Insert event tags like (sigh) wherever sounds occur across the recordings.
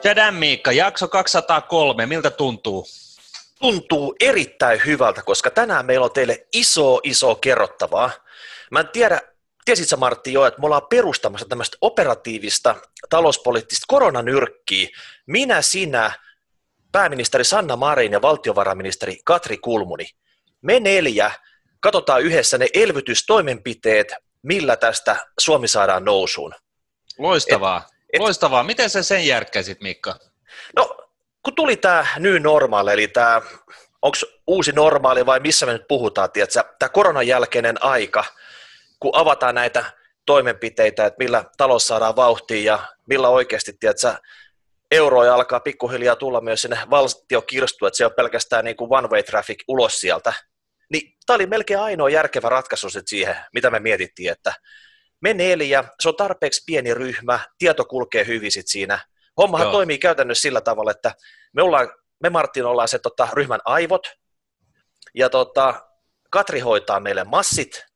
Tjadän Miikka, jakso 203, miltä tuntuu? Tuntuu erittäin hyvältä, koska tänään meillä on teille iso, iso kerrottavaa. Mä en tiedä, tiesitkö Martti jo, että me ollaan perustamassa tämmöistä operatiivista talouspoliittista koronanyrkkiä. Minä, sinä, pääministeri Sanna Marin ja valtiovarainministeri Katri Kulmuni. Me neljä katsotaan yhdessä ne elvytystoimenpiteet, millä tästä Suomi saadaan nousuun. Loistavaa. Et, et, Loistavaa. Miten sä sen järkkäisit, Mikka? No, kun tuli tämä new normal, eli tämä, onko uusi normaali vai missä me nyt puhutaan, tiedätkö, tämä koronan jälkeinen aika, kun avataan näitä toimenpiteitä, että millä talous saadaan vauhtiin ja millä oikeasti, tiedätkö, euroja alkaa pikkuhiljaa tulla myös sinne valtiokirstuun, että se on pelkästään niin kuin one way traffic ulos sieltä. Niin tämä oli melkein ainoa järkevä ratkaisu siihen, mitä me mietittiin, että me neljä, se on tarpeeksi pieni ryhmä, tieto kulkee hyvin sit siinä. Hommahan Joo. toimii käytännössä sillä tavalla, että me, ollaan, me Martin ollaan se tota, ryhmän aivot, ja tota, Katri hoitaa meille massit,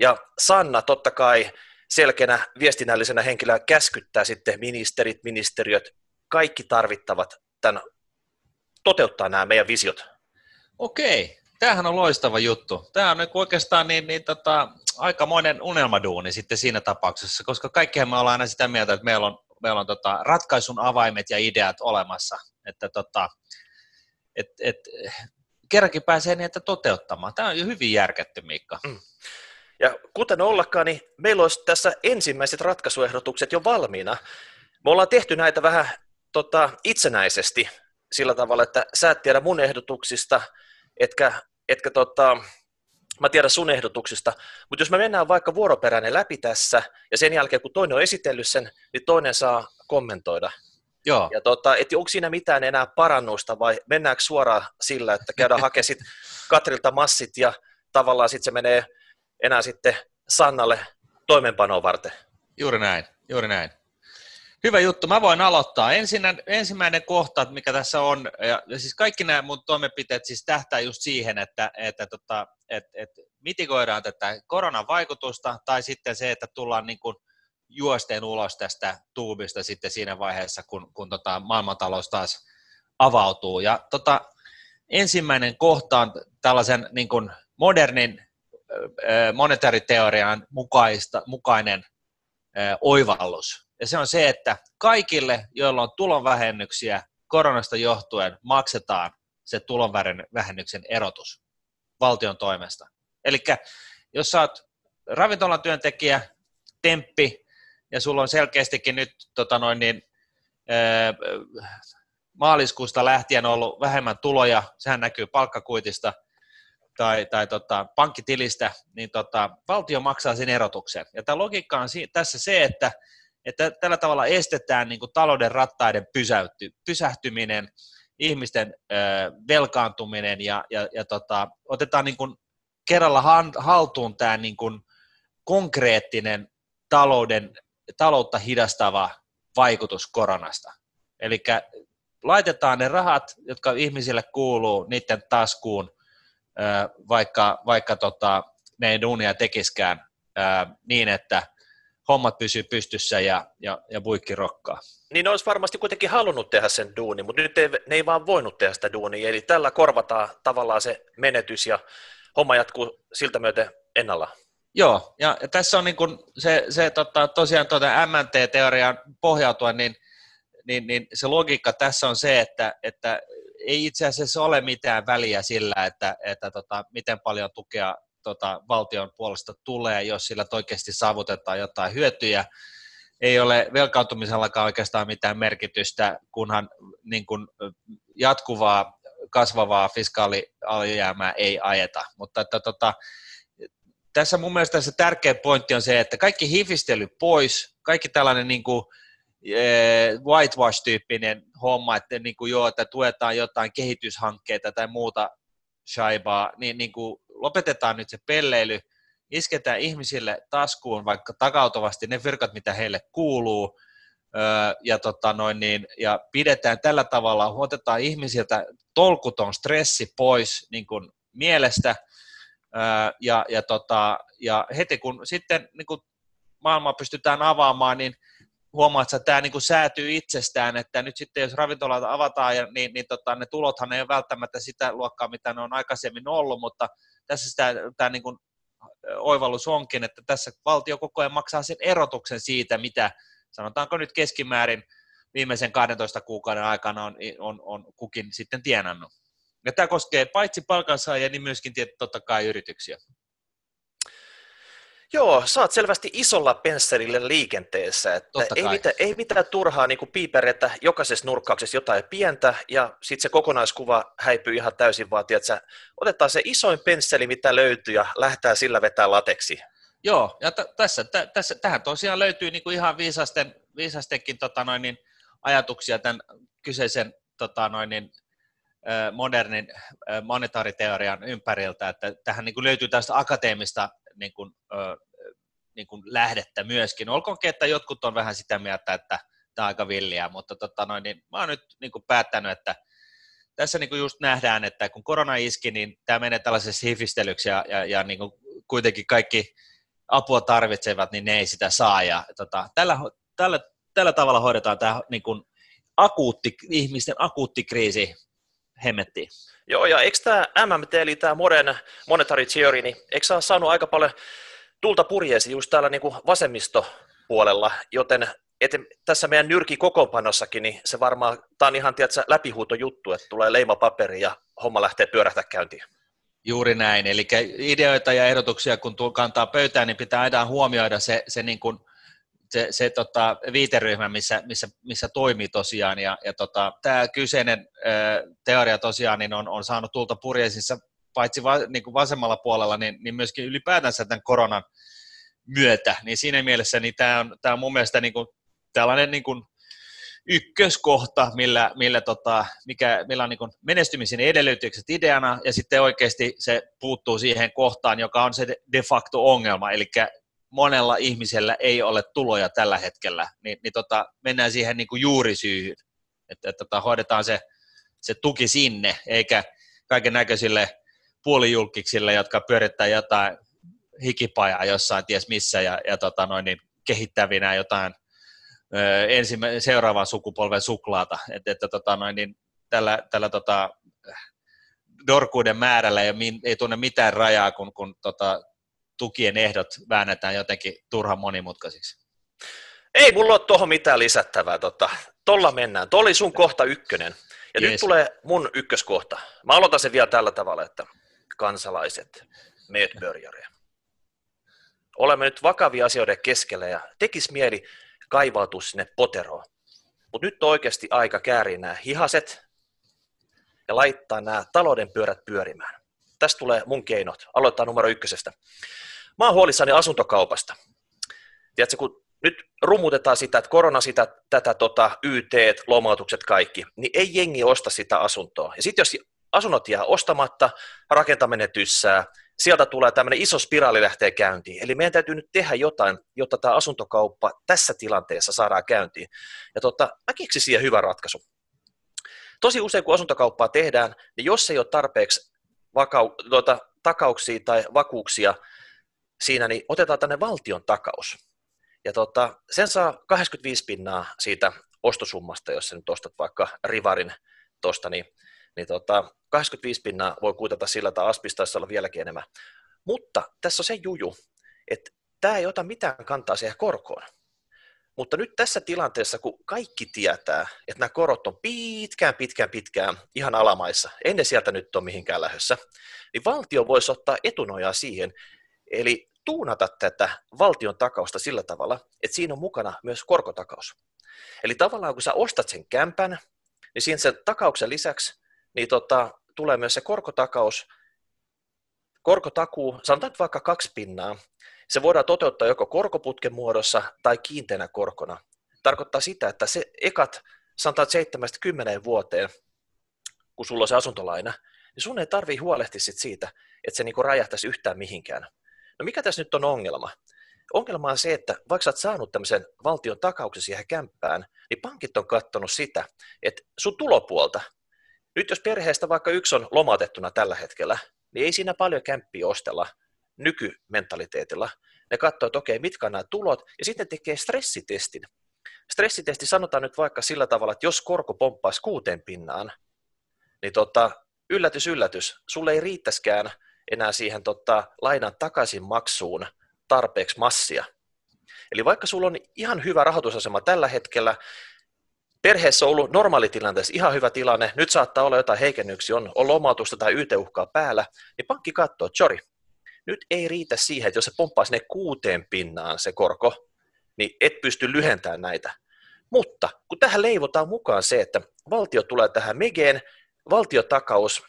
ja Sanna totta kai selkeänä viestinnällisenä henkilöä käskyttää sitten ministerit, ministeriöt, kaikki tarvittavat tämän, toteuttaa nämä meidän visiot. Okei, tämähän on loistava juttu. Tämä on oikeastaan niin, niin tota, aikamoinen unelmaduuni sitten siinä tapauksessa, koska kaikkihan me ollaan aina sitä mieltä, että meillä on, meillä on tota, ratkaisun avaimet ja ideat olemassa, että tota, et, et, kerrankin pääsee niitä toteuttamaan. Tämä on jo hyvin järketty, Mikka. Mm. Ja kuten ollakaan, niin meillä olisi tässä ensimmäiset ratkaisuehdotukset jo valmiina. Me ollaan tehty näitä vähän tota, itsenäisesti sillä tavalla, että sä et tiedä mun ehdotuksista, etkä, etkä tota, mä tiedän sun ehdotuksista, mutta jos me mennään vaikka vuoroperäinen läpi tässä, ja sen jälkeen kun toinen on esitellyt sen, niin toinen saa kommentoida. Joo. Ja tota, et onko siinä mitään enää parannusta, vai mennäänkö suoraan sillä, että käydään (laughs) hakemaan sit Katrilta massit, ja tavallaan sitten se menee enää sitten Sannalle toimenpanoa varten? Juuri näin, juuri näin. Hyvä juttu, mä voin aloittaa. Ensinnä, ensimmäinen kohta, mikä tässä on, ja siis kaikki nämä mun toimenpiteet siis tähtää just siihen, että, että tota, et, et mitigoidaan tätä koronan vaikutusta, tai sitten se, että tullaan niin kuin juosteen ulos tästä tuubista sitten siinä vaiheessa, kun, kun tota maailmantalous taas avautuu. Ja tota, ensimmäinen kohta on tällaisen niin kuin modernin monetaariteorian mukaista, mukainen oivallus, ja se on se, että kaikille, joilla on tulonvähennyksiä koronasta johtuen, maksetaan se tulonvähennyksen erotus valtion toimesta. Eli jos sä oot ravintolan työntekijä, temppi, ja sulla on selkeästikin nyt tota noin, niin, maaliskuusta lähtien ollut vähemmän tuloja, sehän näkyy palkkakuitista tai, tai tota, pankkitilistä, niin tota, valtio maksaa sen erotuksen. Ja tämä logiikka on si- tässä se, että että tällä tavalla estetään niin kuin talouden rattaiden pysäytty, pysähtyminen, ihmisten ö, velkaantuminen ja, ja, ja tota, otetaan niin kuin kerralla haltuun tämä niin kuin konkreettinen talouden, taloutta hidastava vaikutus koronasta. Eli laitetaan ne rahat, jotka ihmisille kuuluu, niiden taskuun, vaikka, vaikka tota, ne ei duunia tekiskään niin, että hommat pysyy pystyssä ja, ja, ja buikki rokkaa. Niin ne olisi varmasti kuitenkin halunnut tehdä sen duuni, mutta nyt ei, ne ei vaan voinut tehdä sitä duunia, eli tällä korvataan tavallaan se menetys ja homma jatkuu siltä myöten ennalla. Joo, ja, ja tässä on niin kuin se, se tota, tosiaan tuota MNT-teoriaan pohjautuen, niin, niin, niin se logiikka tässä on se, että, että ei itse asiassa ole mitään väliä sillä, että, että tota, miten paljon tukea tota, valtion puolesta tulee, jos sillä oikeasti saavutetaan jotain hyötyjä. Ei ole velkaantumisellakaan oikeastaan mitään merkitystä, kunhan niin kuin, jatkuvaa kasvavaa fiskaalialijäämää ei ajeta. Mutta että, tota, tässä mun mielestä se tärkeä pointti on se, että kaikki hifistely pois, kaikki tällainen niin kuin, whitewash-tyyppinen homma, että, niin kuin joo, että tuetaan jotain kehityshankkeita tai muuta shaibaa, niin, niin kuin lopetetaan nyt se pelleily, isketään ihmisille taskuun vaikka takautuvasti ne virkat, mitä heille kuuluu, ja, tota noin niin, ja pidetään tällä tavalla, otetaan ihmisiltä tolkuton stressi pois niin kuin mielestä, ja, ja, tota, ja heti kun sitten niin kuin maailmaa pystytään avaamaan, niin huomaat, että tämä niin kuin säätyy itsestään, että nyt sitten jos ravintolat avataan, ja, niin, niin tota, ne tulothan ei ole välttämättä sitä luokkaa, mitä ne on aikaisemmin ollut, mutta tässä sitä, tämä niin kuin oivallus onkin, että tässä valtio koko ajan maksaa sen erotuksen siitä, mitä sanotaanko nyt keskimäärin viimeisen 12 kuukauden aikana on, on, on kukin sitten tienannut. Ja tämä koskee paitsi palkansaajia, niin myöskin totta kai yrityksiä. Joo, sä oot selvästi isolla pensselillä liikenteessä, että ei, mitään, ei mitään turhaa niin piiperetä jokaisessa nurkkauksessa jotain pientä, ja sitten se kokonaiskuva häipyy ihan täysin, vaan tiedätkö, otetaan se isoin pensseli, mitä löytyy, ja lähtää sillä vetää lateksi. Joo, ja t- tässä, t- tässä, tähän tosiaan löytyy niin kuin ihan viisasten, viisastenkin tota noin, niin, ajatuksia tämän kyseisen tota noin, niin, modernin monetaariteorian ympäriltä, että tähän niin kuin löytyy tästä akateemista niin kuin, niin kuin lähdettä myöskin. Olkoonkin, että jotkut on vähän sitä mieltä, että tämä on aika villiä, mutta tota noin, niin mä oon nyt niin kuin päättänyt, että tässä niin kuin just nähdään, että kun korona iski, niin tämä menee tällaisessa hifistelyksi ja, ja, ja niin kuin kuitenkin kaikki apua tarvitsevat, niin ne ei sitä saa. Ja, tota, tällä, tällä, tällä tavalla hoidetaan tämä niin kuin akuutti, ihmisten akuutti kriisi hemmettiin. Joo, ja eikö tämä MMT, eli tämä Modern Monetary Theory, niin eikö sä saanut aika paljon tulta purjeesi just täällä niin kuin vasemmistopuolella, joten et, tässä meidän nyrki kokoonpanossakin, niin se varmaan, tämä on ihan tiedätkö, läpihuuto juttu, että tulee leimapaperi ja homma lähtee pyörähtää käyntiin. Juuri näin, eli ideoita ja ehdotuksia kun kantaa pöytään, niin pitää aina huomioida se, se niin kuin se, se tota, viiteryhmä, missä, missä, missä toimii tosiaan. Ja, ja tota, tämä kyseinen ö, teoria tosiaan niin on, on saanut tulta purjeisissa paitsi va, niin kuin vasemmalla puolella, niin, niin myöskin ylipäätänsä tämän koronan myötä. Niin siinä mielessä niin tämä, on, tämä on mun mielestä niin kuin, tällainen niin kuin, ykköskohta, millä, millä, tota, mikä, millä on niin menestymisen edellytykset ideana, ja sitten oikeasti se puuttuu siihen kohtaan, joka on se de facto ongelma, eli monella ihmisellä ei ole tuloja tällä hetkellä, niin, niin tota, mennään siihen niin kuin juurisyyhyn, että, että tota, hoidetaan se, se tuki sinne, eikä kaiken näköisille puolijulkiksille, jotka pyörittää jotain hikipajaa jossain ties missä ja, ja tota noin, niin kehittävinä jotain ö, ensimmä, seuraavan sukupolven suklaata. Et, että tota noin, niin tällä, tällä tota, dorkuuden määrällä ei, ei tunne mitään rajaa, kun, kun tota, tukien ehdot väännetään jotenkin turhan monimutkaisiksi. Ei mulla ole tuohon mitään lisättävää. Tota, tolla mennään. Tuo oli sun kohta ykkönen. Ja yes. nyt tulee mun ykköskohta. Mä aloitan sen vielä tällä tavalla, että kansalaiset, medborgare. Olemme nyt vakavia asioiden keskellä ja tekis mieli kaivautua sinne poteroon. Mutta nyt on oikeasti aika kääriä nämä hihaset ja laittaa nämä talouden pyörät pyörimään. Tästä tulee mun keinot. Aloittaa numero ykkösestä. Mä oon huolissani asuntokaupasta. Tiedätkö, kun nyt rumutetaan sitä, että korona sitä, tätä tota, YT, lomautukset kaikki, niin ei jengi osta sitä asuntoa. Ja sitten jos asunnot jää ostamatta, rakentaminen tyssää, sieltä tulee tämmöinen iso spiraali lähtee käyntiin. Eli meidän täytyy nyt tehdä jotain, jotta tämä asuntokauppa tässä tilanteessa saadaan käyntiin. Ja tota, mä keksin siihen hyvän ratkaisu. Tosi usein, kun asuntokauppaa tehdään, niin jos ei ole tarpeeksi vakau- tuota, takauksia tai vakuuksia siinä, niin otetaan tänne valtion takaus. Ja tota, sen saa 85 pinnaa siitä ostosummasta, jos sä nyt ostat vaikka Rivarin tuosta, niin, niin tota, 85 pinnaa voi kuitata sillä, että aspistaisi olla vieläkin enemmän. Mutta tässä on se juju, että tämä ei ota mitään kantaa siihen korkoon. Mutta nyt tässä tilanteessa, kun kaikki tietää, että nämä korot on pitkään, pitkään, pitkään ihan alamaissa, ennen sieltä nyt on mihinkään lähdössä, niin valtio voisi ottaa etunojaa siihen, eli tuunata tätä valtion takausta sillä tavalla, että siinä on mukana myös korkotakaus. Eli tavallaan kun sä ostat sen kämpän, niin siinä sen takauksen lisäksi niin tota, tulee myös se korkotakaus, korkotakuu, sanotaan vaikka kaksi pinnaa, se voidaan toteuttaa joko korkoputken muodossa tai kiinteänä korkona. Tarkoittaa sitä, että se ekat, sanotaan 70 vuoteen, kun sulla on se asuntolaina, niin sun ei tarvii huolehtia sit siitä, että se niinku räjähtäisi yhtään mihinkään. No mikä tässä nyt on ongelma? Ongelma on se, että vaikka oot saanut tämmöisen valtion takauksen siihen kämppään, niin pankit on katsonut sitä, että sun tulopuolta, nyt jos perheestä vaikka yksi on lomautettuna tällä hetkellä, niin ei siinä paljon kämppiä ostella nykymentaliteetilla. Ne katsoo, että okei, mitkä on nämä tulot, ja sitten tekee stressitestin. stressitesti sanotaan nyt vaikka sillä tavalla, että jos korko pomppaisi kuuteen pinnaan, niin tota, yllätys, yllätys, sulle ei riittäskään enää siihen tota, lainan takaisin maksuun tarpeeksi massia. Eli vaikka sulla on ihan hyvä rahoitusasema tällä hetkellä, perheessä on ollut normaalitilanteessa ihan hyvä tilanne, nyt saattaa olla jotain heikennyksiä, on, on lomautusta tai YT-uhkaa päällä, niin pankki katsoo, sorry, nyt ei riitä siihen, että jos se pomppaa sinne kuuteen pinnaan se korko, niin et pysty lyhentämään näitä. Mutta kun tähän leivotaan mukaan se, että valtio tulee tähän megeen, valtiotakaus,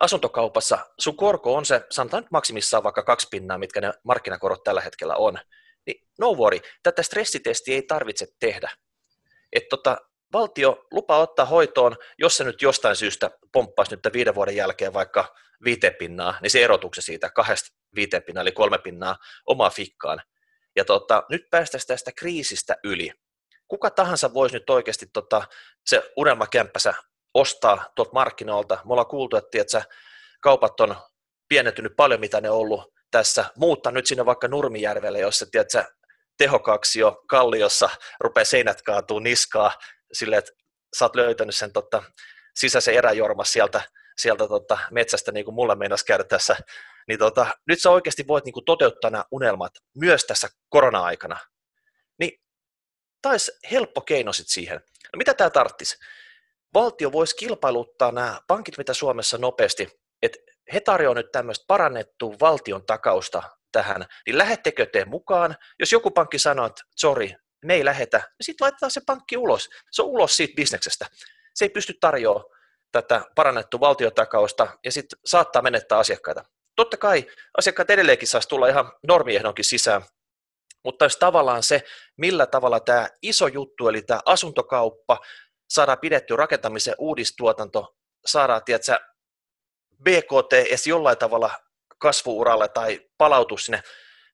asuntokaupassa sun korko on se, sanotaan nyt maksimissaan vaikka kaksi pinnaa, mitkä ne markkinakorot tällä hetkellä on, niin no worry, tätä stressitestiä ei tarvitse tehdä. Et tota, valtio lupaa ottaa hoitoon, jos se nyt jostain syystä pomppaisi nyt viiden vuoden jälkeen vaikka viiteen pinnaa, niin se erotukse siitä kahdesta viiteen pinnaa, eli kolme pinnaa omaa fikkaan. Ja tota, nyt päästäisiin tästä kriisistä yli. Kuka tahansa voisi nyt oikeasti tota, se unelmakämppänsä ostaa tuolta markkinoilta. Me ollaan kuultu, että tiedätkö, kaupat on pienentynyt paljon, mitä ne on ollut tässä. Muutta nyt sinne vaikka Nurmijärvelle, jossa tiedätkö, jo kalliossa rupeaa seinät kaatuu niskaa silleen, että sä oot löytänyt sen tota, sisäisen eräjormas sieltä, sieltä tota, metsästä, niin kuin mulla meinas käydä tässä, niin tota, nyt sä oikeasti voit niin kuin toteuttaa nämä unelmat myös tässä korona-aikana. Niin taisi helppo keino sit siihen. No mitä tämä tarttisi? Valtio voisi kilpailuttaa nämä pankit, mitä Suomessa nopeasti, että he tarjoavat nyt tämmöistä parannettua valtion takausta tähän, niin lähettekö te mukaan? Jos joku pankki sanoo, että sorry, me ei lähetä, niin sitten laitetaan se pankki ulos. Se on ulos siitä bisneksestä. Se ei pysty tarjoamaan tätä parannettua valtiotakausta ja sitten saattaa menettää asiakkaita. Totta kai asiakkaat edelleenkin saisi tulla ihan normiehdonkin sisään, mutta jos tavallaan se, millä tavalla tämä iso juttu, eli tämä asuntokauppa, saadaan pidetty rakentamisen uudistuotanto, saadaan, tiedätkö, BKT edes jollain tavalla kasvuuralle tai palautus sinne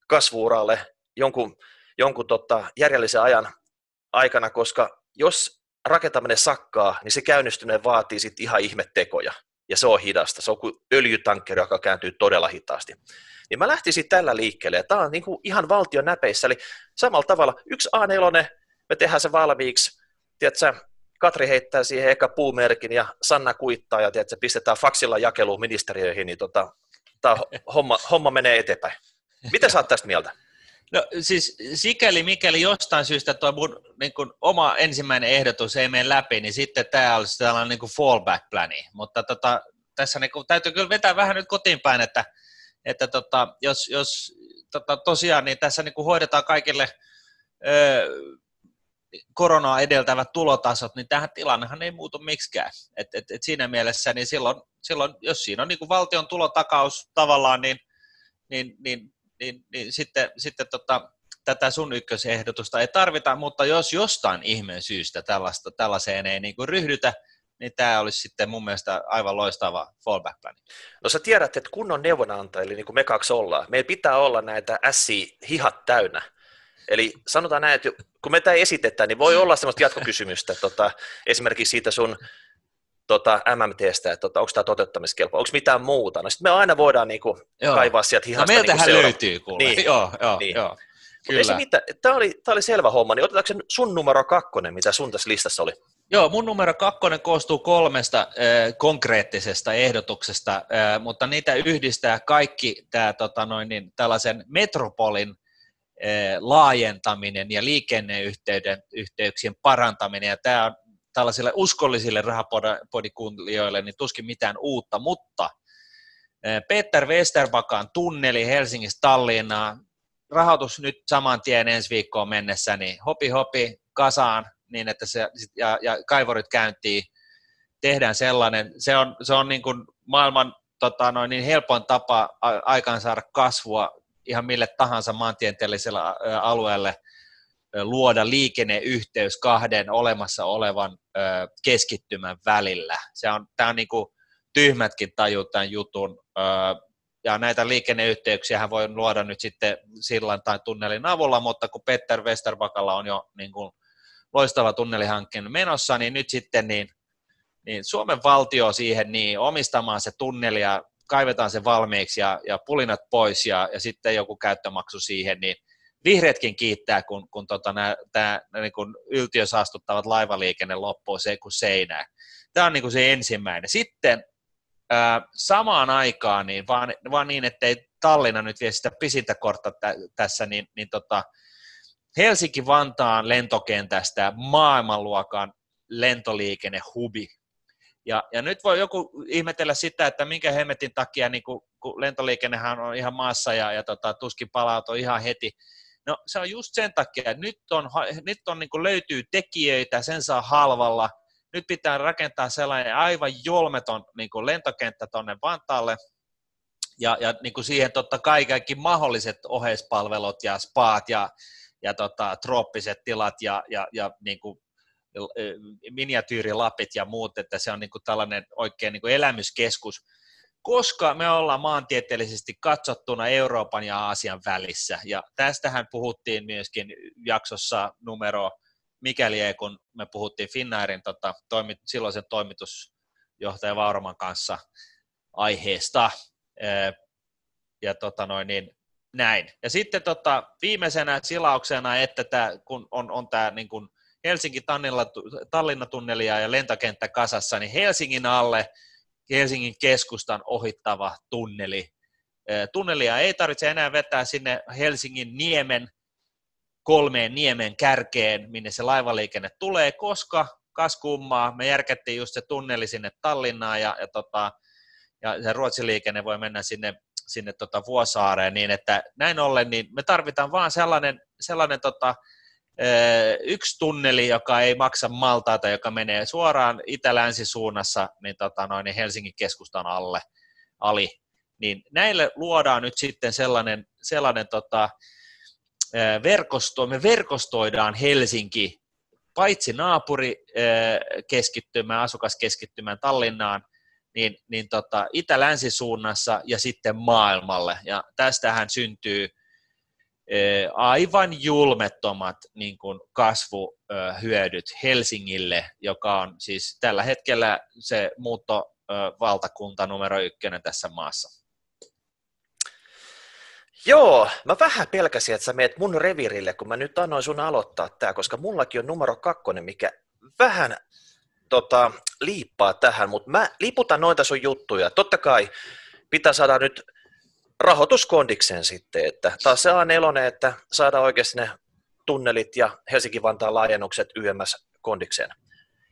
kasvuuralle jonkun, jonkun tota, järjellisen ajan aikana, koska jos rakentaminen sakkaa, niin se käynnistyminen vaatii sitten ihan ihmettekoja, ja se on hidasta. Se on kuin öljytankkeri, joka kääntyy todella hitaasti. Niin mä lähtisin tällä liikkeelle, tämä on niin kuin ihan valtion näpeissä, eli samalla tavalla yksi A4, me tehdään se valmiiksi, tiedätkö, Katri heittää siihen eka puumerkin ja Sanna kuittaa ja tiedätkö, pistetään faksilla jakeluun ministeriöihin, niin tota, tämä homma, homma menee eteenpäin. Mitä sä oot tästä mieltä? No siis sikäli mikäli jostain syystä tuo mun niin kuin, oma ensimmäinen ehdotus ei mene läpi, niin sitten tämä olisi tällainen niin kuin fallback-plani. Mutta tota, tässä niin kuin, täytyy kyllä vetää vähän nyt kotiin päin, että, että tota, jos, jos tota, tosiaan niin tässä niin kuin hoidetaan kaikille ö, koronaa edeltävät tulotasot, niin tähän tilannehan ei muutu miksikään. Et, et, et siinä mielessä, niin silloin, silloin, jos siinä on niin kuin valtion tulotakaus tavallaan, niin, niin, niin, niin, niin sitten, sitten tota, tätä sun ykkösehdotusta ei tarvita, mutta jos jostain ihmeen syystä tällaista, tällaiseen ei niin kuin ryhdytä, niin tämä olisi sitten mun mielestä aivan loistava fallback plan. No sä tiedät, että kunnon neuvonantajille, niin kuin me kaksi ollaan, meillä pitää olla näitä ässi hihat täynnä. Eli sanotaan näin, että kun me tämä esitetään, niin voi olla sellaista jatkokysymystä, tota, esimerkiksi siitä sun tota, MMTstä, että tota, onko tämä toteuttamiskelpo, onko mitään muuta. No sitten me aina voidaan niinku, kaivaa sieltä no hihasta. No meiltähän niinku löytyy, kuule. Niin. Joo, joo, niin. joo. Kyllä. Tämä oli, oli selvä homma, niin otetaanko sun numero kakkonen, mitä sun tässä listassa oli? Joo, mun numero kakkonen koostuu kolmesta äh, konkreettisesta ehdotuksesta, äh, mutta niitä yhdistää kaikki tää, tota noin, niin, tällaisen metropolin laajentaminen ja liikenneyhteyksien parantaminen, ja tämä on tällaisille uskollisille rahapodikuulijoille niin tuskin mitään uutta, mutta eh, Peter Westerbakan tunneli Helsingistä Tallinnaan, rahoitus nyt saman tien ensi viikkoon mennessä, niin hopi hopi kasaan, niin että se, ja, ja kaivorit käyntiin, tehdään sellainen, se on, se on niin kuin maailman tota, noin, niin helpoin tapa aikaansaada kasvua ihan mille tahansa maantieteelliselle alueelle luoda liikenneyhteys kahden olemassa olevan keskittymän välillä. Se on, tämä on niin kuin tyhmätkin taju tämän jutun, ja näitä liikenneyhteyksiä voi luoda nyt sitten sillan tai tunnelin avulla, mutta kun Peter Westerbakalla on jo niin kuin loistava tunnelihankkeen menossa, niin nyt sitten niin, niin Suomen valtio siihen niin omistamaan se tunneli ja kaivetaan se valmiiksi ja, ja pulinat pois ja, ja sitten joku käyttömaksu siihen, niin vihreätkin kiittää, kun, kun tota, tää, niin kun yltiösaastuttavat laivaliikenne loppuu se kuin seinään. Tämä on niin kuin se ensimmäinen. Sitten ää, samaan aikaan, niin vaan, vaan niin, ettei Tallinna nyt vie sitä pisintä kortta tä, tässä, niin, niin tota, Helsinki-Vantaan lentokentästä maailmanluokan lentoliikennehubi. Ja, ja nyt voi joku ihmetellä sitä, että minkä hemmetin takia, niin kun, kun lentoliikennehän on ihan maassa ja, ja tota, tuskin palautuu ihan heti. No se on just sen takia, että nyt, on, nyt on, niin löytyy tekijöitä, sen saa halvalla. Nyt pitää rakentaa sellainen aivan jolmeton niin lentokenttä tuonne Vantaalle, ja, ja niin kuin siihen totta kai kaikki mahdolliset oheispalvelut ja spaat ja, ja tota, trooppiset tilat ja, ja, ja niin kuin miniatyyrilapit ja muut, että se on niin kuin tällainen oikein niin kuin elämyskeskus, koska me ollaan maantieteellisesti katsottuna Euroopan ja Aasian välissä. Ja tästähän puhuttiin myöskin jaksossa numero mikäli ei, kun me puhuttiin Finnairin tota, toimi, silloisen toimitusjohtaja Vauroman kanssa aiheesta. Ja tota noin, niin näin. Ja sitten tota, viimeisenä silauksena, että tää, kun on, on tämä niin Helsinki Tallinna-tunnelia ja lentokenttä kasassa, niin Helsingin alle Helsingin keskustan ohittava tunneli. Tunnelia ei tarvitse enää vetää sinne Helsingin niemen kolmeen niemen kärkeen, minne se laivaliikenne tulee, koska kas kummaa, me järkettiin just se tunneli sinne Tallinnaan ja, ja, tota, ja se Ruotsin liikenne voi mennä sinne, sinne tota Vuosaareen, niin että näin ollen niin me tarvitaan vaan sellainen, sellainen tota, yksi tunneli, joka ei maksa maltaita, joka menee suoraan itä-länsisuunnassa niin, tota noin, niin Helsingin keskustan alle, ali, niin näille luodaan nyt sitten sellainen, sellainen tota, verkosto, me verkostoidaan Helsinki paitsi naapuri keskittymään, asukaskeskittymään Tallinnaan, niin, niin tota, itä-länsisuunnassa ja sitten maailmalle. Ja tästähän syntyy aivan julmettomat niin kuin kasvuhyödyt Helsingille, joka on siis tällä hetkellä se muuttovaltakunta numero ykkönen tässä maassa. Joo, mä vähän pelkäsin, että sä meet mun revirille, kun mä nyt annoin sun aloittaa tää, koska mullakin on numero kakkonen, mikä vähän tota, liippaa tähän, mutta mä liputan noita sun juttuja. Totta kai pitää saada nyt rahoituskondikseen sitten, että taas se A4, että saadaan oikeasti ne tunnelit ja Helsinki-Vantaan laajennukset YMS kondikseen.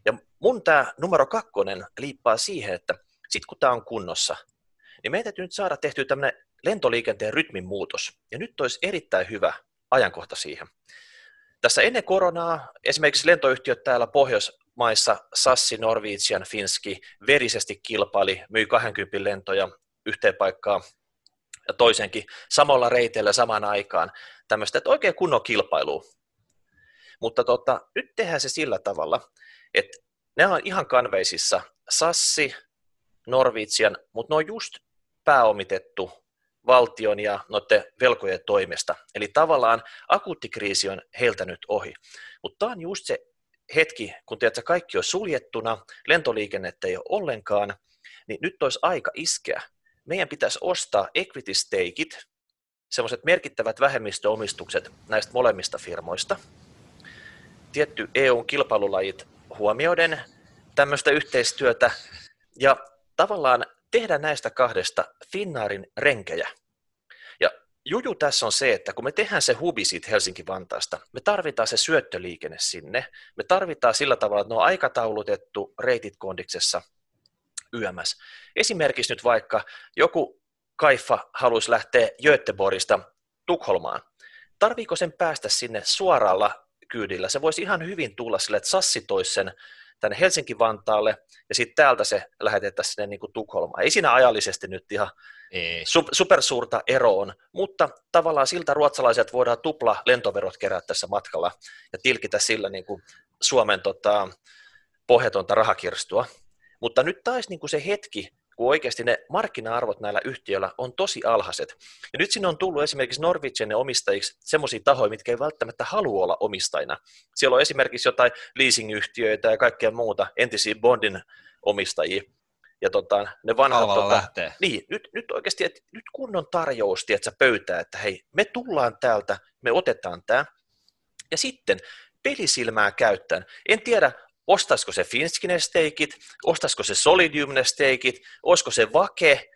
Ja mun tämä numero kakkonen liippaa siihen, että sit kun tämä on kunnossa, niin meidän täytyy nyt saada tehtyä tämmöinen lentoliikenteen rytmin muutos. Ja nyt olisi erittäin hyvä ajankohta siihen. Tässä ennen koronaa esimerkiksi lentoyhtiöt täällä Pohjoismaissa, Sassi, Norwegian, Finski, verisesti kilpaili, myi 20 lentoja yhteen paikkaan ja toisenkin samalla reiteillä samaan aikaan. Tämmöistä, että oikein kunnon kilpailu. Mutta tota, nyt tehdään se sillä tavalla, että ne on ihan kanveisissa Sassi, Norwegian, mutta ne on just pääomitettu valtion ja noiden velkojen toimesta. Eli tavallaan akuuttikriisi on heiltä nyt ohi. Mutta tämä on just se hetki, kun tiedät, kaikki on suljettuna, lentoliikennettä ei ole ollenkaan, niin nyt olisi aika iskeä meidän pitäisi ostaa equity stakeit, semmoiset merkittävät vähemmistöomistukset näistä molemmista firmoista, tietty EUn kilpailulajit huomioiden tämmöistä yhteistyötä ja tavallaan tehdä näistä kahdesta Finnaarin renkejä. Ja juju tässä on se, että kun me tehdään se hubi siitä Helsinki-Vantaasta, me tarvitaan se syöttöliikenne sinne, me tarvitaan sillä tavalla, että ne on aikataulutettu reitit kondiksessa – YMS. Esimerkiksi nyt vaikka joku kaifa haluaisi lähteä Göteborgista Tukholmaan. Tarviiko sen päästä sinne suoralla kyydillä? Se voisi ihan hyvin tulla sille, että Sassi toisi sen tänne Helsinki-Vantaalle ja sitten täältä se lähetettäisiin sinne niin kuin Tukholmaan. Ei siinä ajallisesti nyt ihan Ei. supersuurta eroa mutta tavallaan siltä ruotsalaiset voidaan tupla lentoverot kerätä tässä matkalla ja tilkitä sillä niin kuin Suomen tota, pohjatonta rahakirstua. Mutta nyt taas niin kuin se hetki, kun oikeasti ne markkina-arvot näillä yhtiöillä on tosi alhaiset. Ja nyt sinne on tullut esimerkiksi Norwegian omistajiksi semmoisia tahoja, mitkä ei välttämättä halua olla omistajina. Siellä on esimerkiksi jotain leasing-yhtiöitä ja kaikkea muuta, entisiä Bondin omistajia. Ja tota, ne vanhat, tota, lähtee. Niin, nyt, nyt oikeasti, että nyt kunnon tarjous, tiedätkö, pöytää, että hei, me tullaan täältä, me otetaan tämä. Ja sitten pelisilmää käyttäen. En tiedä, ostaisiko se Finski ne steikit, ostaisiko se Solidium ne steikit, olisiko se Vake,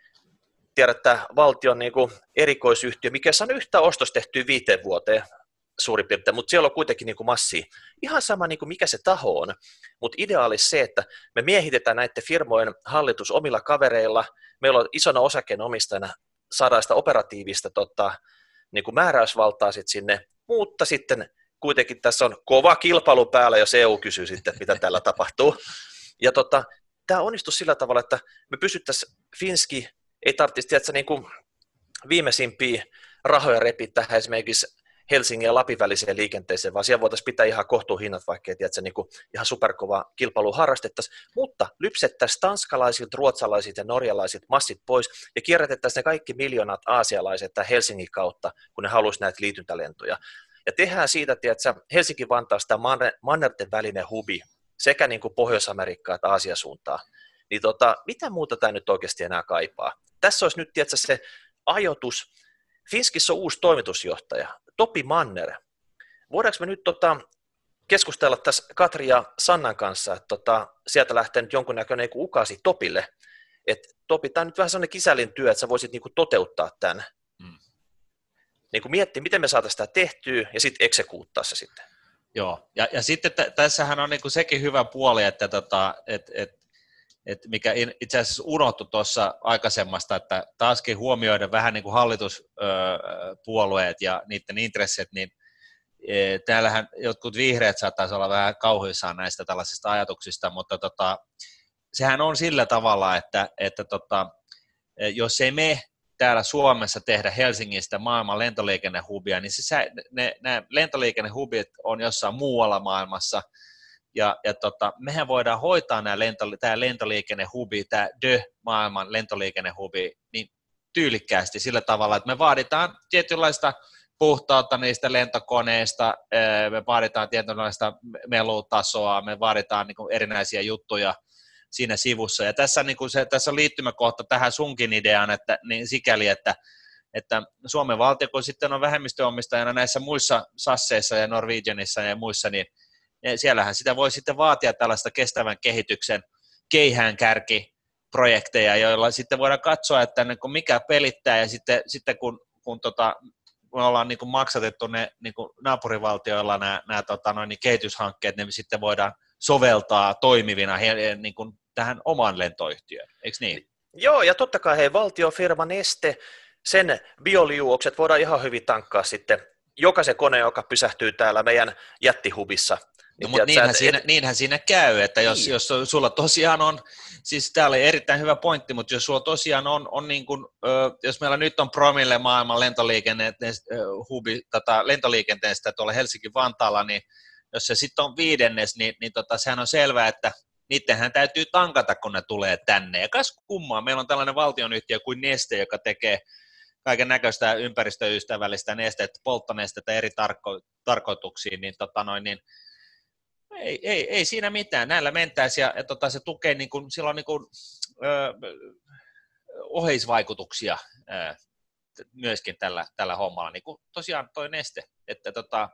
tiedätte, valtion niin kuin erikoisyhtiö, mikä on yhtä ostos tehty viiteen vuoteen suurin piirtein, mutta siellä on kuitenkin niin kuin. Ihan sama, niin kuin mikä se taho on, mutta idea olisi se, että me miehitetään näiden firmojen hallitus omilla kavereilla, meillä on isona osakkeenomistajana saadaan sitä operatiivista tota, niin kuin määräysvaltaa sit sinne, mutta sitten kuitenkin tässä on kova kilpailu päällä, jos EU kysyy sitten, että mitä täällä tapahtuu. Ja tota, tämä onnistuu sillä tavalla, että me pysyttäisiin Finski, ei tarvitsisi tiedätkö, niin kuin viimeisimpiä rahoja repiä tähän esimerkiksi Helsingin ja Lapin väliseen liikenteeseen, vaan siellä voitaisiin pitää ihan kohtuuhinnat, vaikka ei tiedätkö, niin kuin ihan superkova kilpailu harrastettaisiin, mutta lypsettäisiin tanskalaisilta, ruotsalaisilta ja norjalaisilta massit pois ja kierrätettäisiin ne kaikki miljoonat aasialaiset tai Helsingin kautta, kun ne haluaisi näitä liityntälentoja. Ja tehdään siitä, tiedätkö, Helsinki-Vantaasta mannerten välinen hubi, sekä niin kuin Pohjois-Amerikkaa että Aasian suuntaan. Niin tota, mitä muuta tämä nyt oikeasti enää kaipaa? Tässä olisi nyt tiedätkö, se ajoitus. Finskissä on uusi toimitusjohtaja, Topi Manner. Voidaanko me nyt tota, keskustella tässä Katri ja Sannan kanssa, että tota, sieltä lähtee nyt jonkunnäköinen niin ukasi Topille, että Topi, tämä on nyt vähän sellainen kisällin työ, että sä voisit niin kuin toteuttaa tämän niin kuin miettiä, miten me saataisiin sitä tehtyä ja sitten eksekuuttaa se sitten. Joo, ja, ja sitten t- tässähän on niin kuin sekin hyvä puoli, että tota, et, et, et mikä itse asiassa unohtu tuossa aikaisemmasta, että taaskin huomioida vähän niin kuin hallituspuolueet ja niiden intressit, niin e, täällähän jotkut vihreät saattaisi olla vähän kauhuissaan näistä tällaisista ajatuksista, mutta tota, sehän on sillä tavalla, että, että tota, e, jos ei me täällä Suomessa tehdä Helsingistä maailman lentoliikennehubia, niin se, ne, ne lentoliikennehubit on jossain muualla maailmassa, ja, ja tota, mehän voidaan hoitaa nämä lento, tämä lentoliikennehubi, tämä DÖ-maailman lentoliikennehubi, niin tyylikkäästi sillä tavalla, että me vaaditaan tietynlaista puhtautta niistä lentokoneista, me vaaditaan tietynlaista melutasoa, me vaaditaan niin erinäisiä juttuja – siinä sivussa. Ja tässä, niin kuin se, tässä on liittymäkohta tähän sunkin ideaan, että, niin sikäli, että, että Suomen valtio, kun sitten on vähemmistöomistajana näissä muissa sasseissa ja Norwegianissa ja muissa, niin siellähän sitä voi sitten vaatia tällaista kestävän kehityksen keihään kärki projekteja, joilla sitten voidaan katsoa, että niin kuin mikä pelittää ja sitten, sitten kun, kun tota, me ollaan niin kuin maksatettu ne niin kuin naapurivaltioilla nämä, nämä tota, noin, niin kehityshankkeet, niin sitten voidaan soveltaa toimivina niin kuin tähän omaan lentoyhtiöön, eikö niin? Joo, ja totta kai hei, valtiofirma Neste, sen bioliuokset voidaan ihan hyvin tankkaa sitten jokaisen kone, joka pysähtyy täällä meidän jättihubissa. No, niin mutta niinhän, et, siinä, niinhän siinä käy, että jos, niin. jos sulla tosiaan on, siis täällä oli erittäin hyvä pointti, mutta jos sulla tosiaan on, on niin kuin, jos meillä nyt on promille maailman lentoliikenne, hubi, tota, lentoliikenteestä tuolla Helsinki-Vantaalla, niin jos se sitten on viidennes, niin, niin tota, sehän on selvää, että niittenhän täytyy tankata, kun ne tulee tänne. Ja kas kummaa, meillä on tällainen valtionyhtiö kuin Neste, joka tekee kaiken näköistä ympäristöystävällistä nestettä, polttonestettä eri tarko- tarkoituksiin, niin, tota noin, niin ei, ei, ei, siinä mitään. Näillä mentäisiin ja, ja tota, se tukee, niin kuin, silloin niin kuin, ö, oheisvaikutuksia ö, myöskin tällä, tällä hommalla, niin kuin tosiaan toi neste, että tota,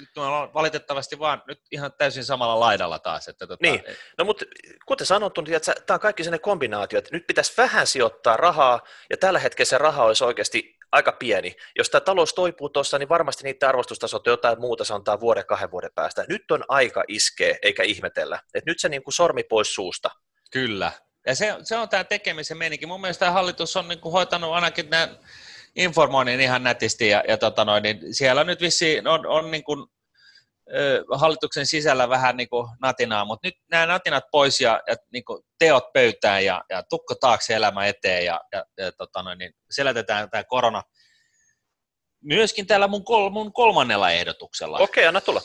nyt me ollaan valitettavasti vaan nyt ihan täysin samalla laidalla taas. Että tota, niin, no mutta kuten sanottu, niin että tämä on kaikki sellainen kombinaatio, että nyt pitäisi vähän sijoittaa rahaa, ja tällä hetkellä se raha olisi oikeasti aika pieni. Jos tämä talous toipuu tuossa, niin varmasti niiden arvostustasot jotain muuta sanotaan vuoden, kahden vuoden päästä. Nyt on aika iskeä, eikä ihmetellä. Et nyt se niin kuin sormi pois suusta. Kyllä. Ja se, se on tämä tekemisen meininki. Mun mielestä tämä hallitus on niin kuin hoitanut ainakin nämä informoinnin ihan nätisti ja, ja tota noin, niin siellä nyt vissi on, on niin kuin, ö, hallituksen sisällä vähän niin kuin natinaa, mutta nyt nämä natinat pois ja, ja niin kuin teot pöytään ja, ja tukko taakse elämä eteen ja, ja, ja tota noin, niin selätetään tämä korona myöskin täällä mun, kol, mun kolmannella ehdotuksella. Okei, anna tulla.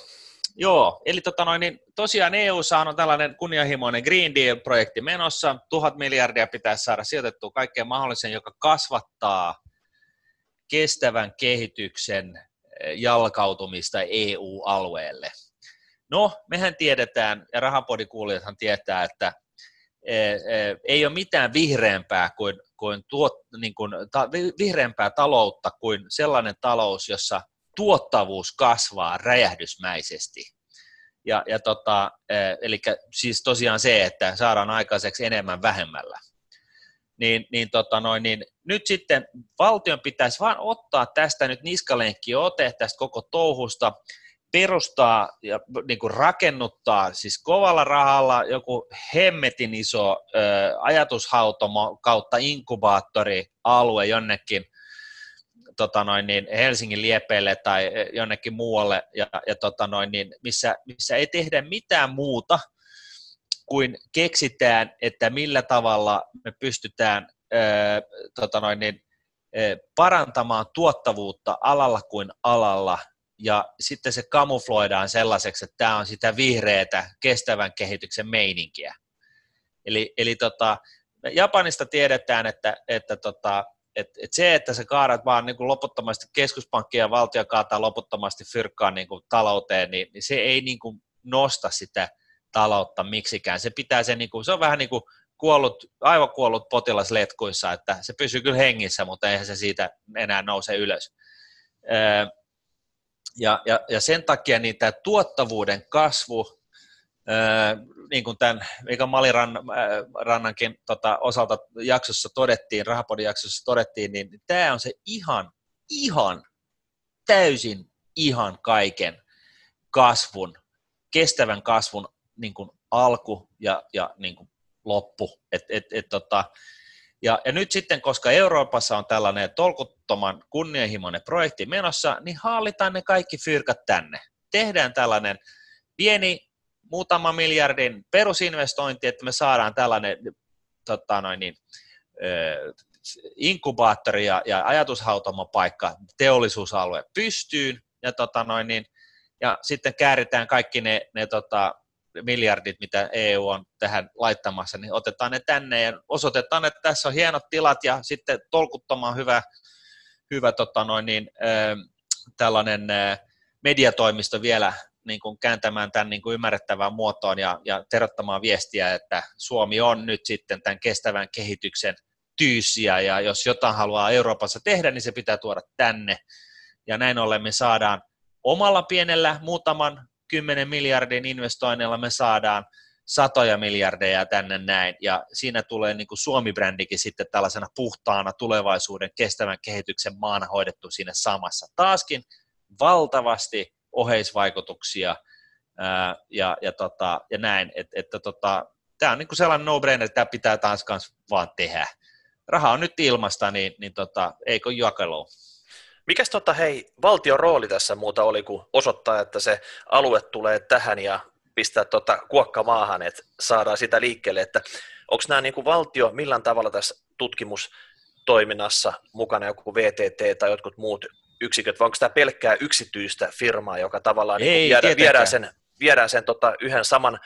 Joo, eli tota noin, niin tosiaan EU on tällainen kunnianhimoinen Green Deal-projekti menossa. Tuhat miljardia pitäisi saada sijoitettua kaikkeen mahdollisen, joka kasvattaa kestävän kehityksen eh, jalkautumista EU-alueelle. No, mehän tiedetään, ja rahapodikuulijathan tietää, että ei ole mitään vihreämpää kuin, kuin, tuot, niin kuin ta, vihreämpää taloutta kuin sellainen talous, jossa tuottavuus kasvaa räjähdysmäisesti. Ja, ja tota, eli siis tosiaan se, että saadaan aikaiseksi enemmän vähemmällä. Niin, niin, tota noin, niin nyt sitten valtion pitäisi vain ottaa tästä nyt niskalenkki ote tästä koko touhusta, perustaa ja niin kuin rakennuttaa siis kovalla rahalla joku hemmetin iso ö, ajatushautomo kautta inkubaattorialue jonnekin tota noin, niin Helsingin liepeille tai jonnekin muualle, ja, ja tota noin, niin missä, missä ei tehdä mitään muuta kuin keksitään, että millä tavalla me pystytään ö, tota noin, niin, ö, parantamaan tuottavuutta alalla kuin alalla ja sitten se kamufloidaan sellaiseksi, että tämä on sitä vihreätä kestävän kehityksen meininkiä. Eli, eli tota, Japanista tiedetään, että, että tota, et, et se, että sä kaadat vaan niin kuin loputtomasti keskuspankkia ja valtio kaataa loputtomasti fyrkkaan niin kuin talouteen, niin, niin se ei niin kuin nosta sitä taloutta miksikään. Se pitää se, niin kuin, se on vähän niin kuin kuollut, aivan kuollut potilas letkuissa, että se pysyy kyllä hengissä, mutta eihän se siitä enää nouse ylös. Öö, ja, ja, ja sen takia niin tämä tuottavuuden kasvu, ää, niin kuin tämän Mika Malirannankin tota, osalta jaksossa todettiin, Rahapodin jaksossa todettiin, niin tämä on se ihan, ihan, täysin ihan kaiken kasvun, kestävän kasvun niin kuin alku ja, ja niin kuin loppu. Et, et, et, tota, ja, ja nyt sitten, koska Euroopassa on tällainen tolkuttoman kunnianhimoinen projekti menossa, niin haalitaan ne kaikki fyrkat tänne. Tehdään tällainen pieni muutama miljardin perusinvestointi, että me saadaan tällainen tota noin niin, inkubaattori ja, ja ajatushautomopaikka teollisuusalue pystyyn, ja, tota noin niin, ja sitten kääritään kaikki ne, ne tota, miljardit, mitä EU on tähän laittamassa, niin otetaan ne tänne ja osoitetaan, että tässä on hienot tilat ja sitten tolkuttoman hyvä, hyvä tota noin niin, tällainen mediatoimisto vielä niin kuin kääntämään tämän niin kuin ymmärrettävään muotoon ja, ja terottamaan viestiä, että Suomi on nyt sitten tämän kestävän kehityksen tyysiä ja jos jotain haluaa Euroopassa tehdä, niin se pitää tuoda tänne. Ja näin ollen me saadaan omalla pienellä muutaman 10 miljardin investoinnilla me saadaan satoja miljardeja tänne näin, ja siinä tulee niin kuin Suomi-brändikin sitten tällaisena puhtaana tulevaisuuden kestävän kehityksen maana hoidettu siinä samassa. Taaskin valtavasti oheisvaikutuksia ää, ja, ja, tota, ja näin, että et, tota, tämä on niin kuin sellainen no-brainer, että tämä pitää taas vaan tehdä. Raha on nyt ilmasta, niin, niin tota, eikö jakelu? Mikäs tota, hei, valtion rooli tässä muuta oli, kun osoittaa, että se alue tulee tähän ja pistää tota kuokka maahan, että saadaan sitä liikkeelle, että onko nämä niin kuin valtio millään tavalla tässä tutkimustoiminnassa mukana joku VTT tai jotkut muut yksiköt, vai onko tämä pelkkää yksityistä firmaa, joka tavallaan niin Ei, viedään, viedään sen, viedään sen tota yhden saman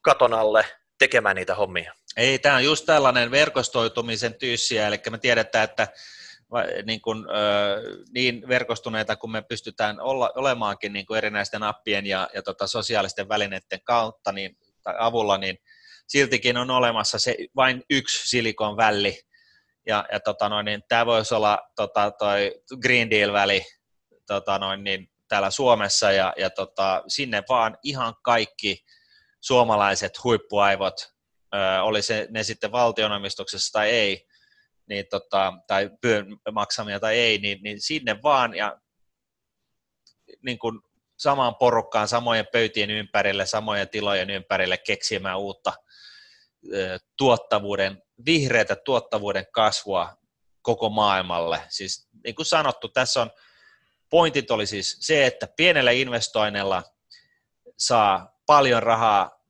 katon alle tekemään niitä hommia? Ei, tämä on just tällainen verkostoitumisen tyyssiä, eli me tiedetään, että niin, kuin, niin verkostuneita kuin me pystytään olla, olemaankin niin kuin erinäisten appien ja, ja tota sosiaalisten välineiden kautta niin, tai avulla, niin siltikin on olemassa se vain yksi silikon väli, ja, ja tota noin, niin tämä voisi olla tota, toi Green Deal-väli tota noin, niin täällä Suomessa, ja, ja tota, sinne vaan ihan kaikki suomalaiset huippuaivot, ö, oli se ne sitten valtionomistuksessa tai ei, niin tota, tai pyön maksamia tai ei, niin, niin sinne vaan ja niin kuin samaan porukkaan, samojen pöytien ympärille, samojen tilojen ympärille keksimään uutta tuottavuuden, vihreätä tuottavuuden kasvua koko maailmalle. Siis niin kuin sanottu, tässä on pointit oli siis se, että pienellä investoinnilla saa paljon rahaa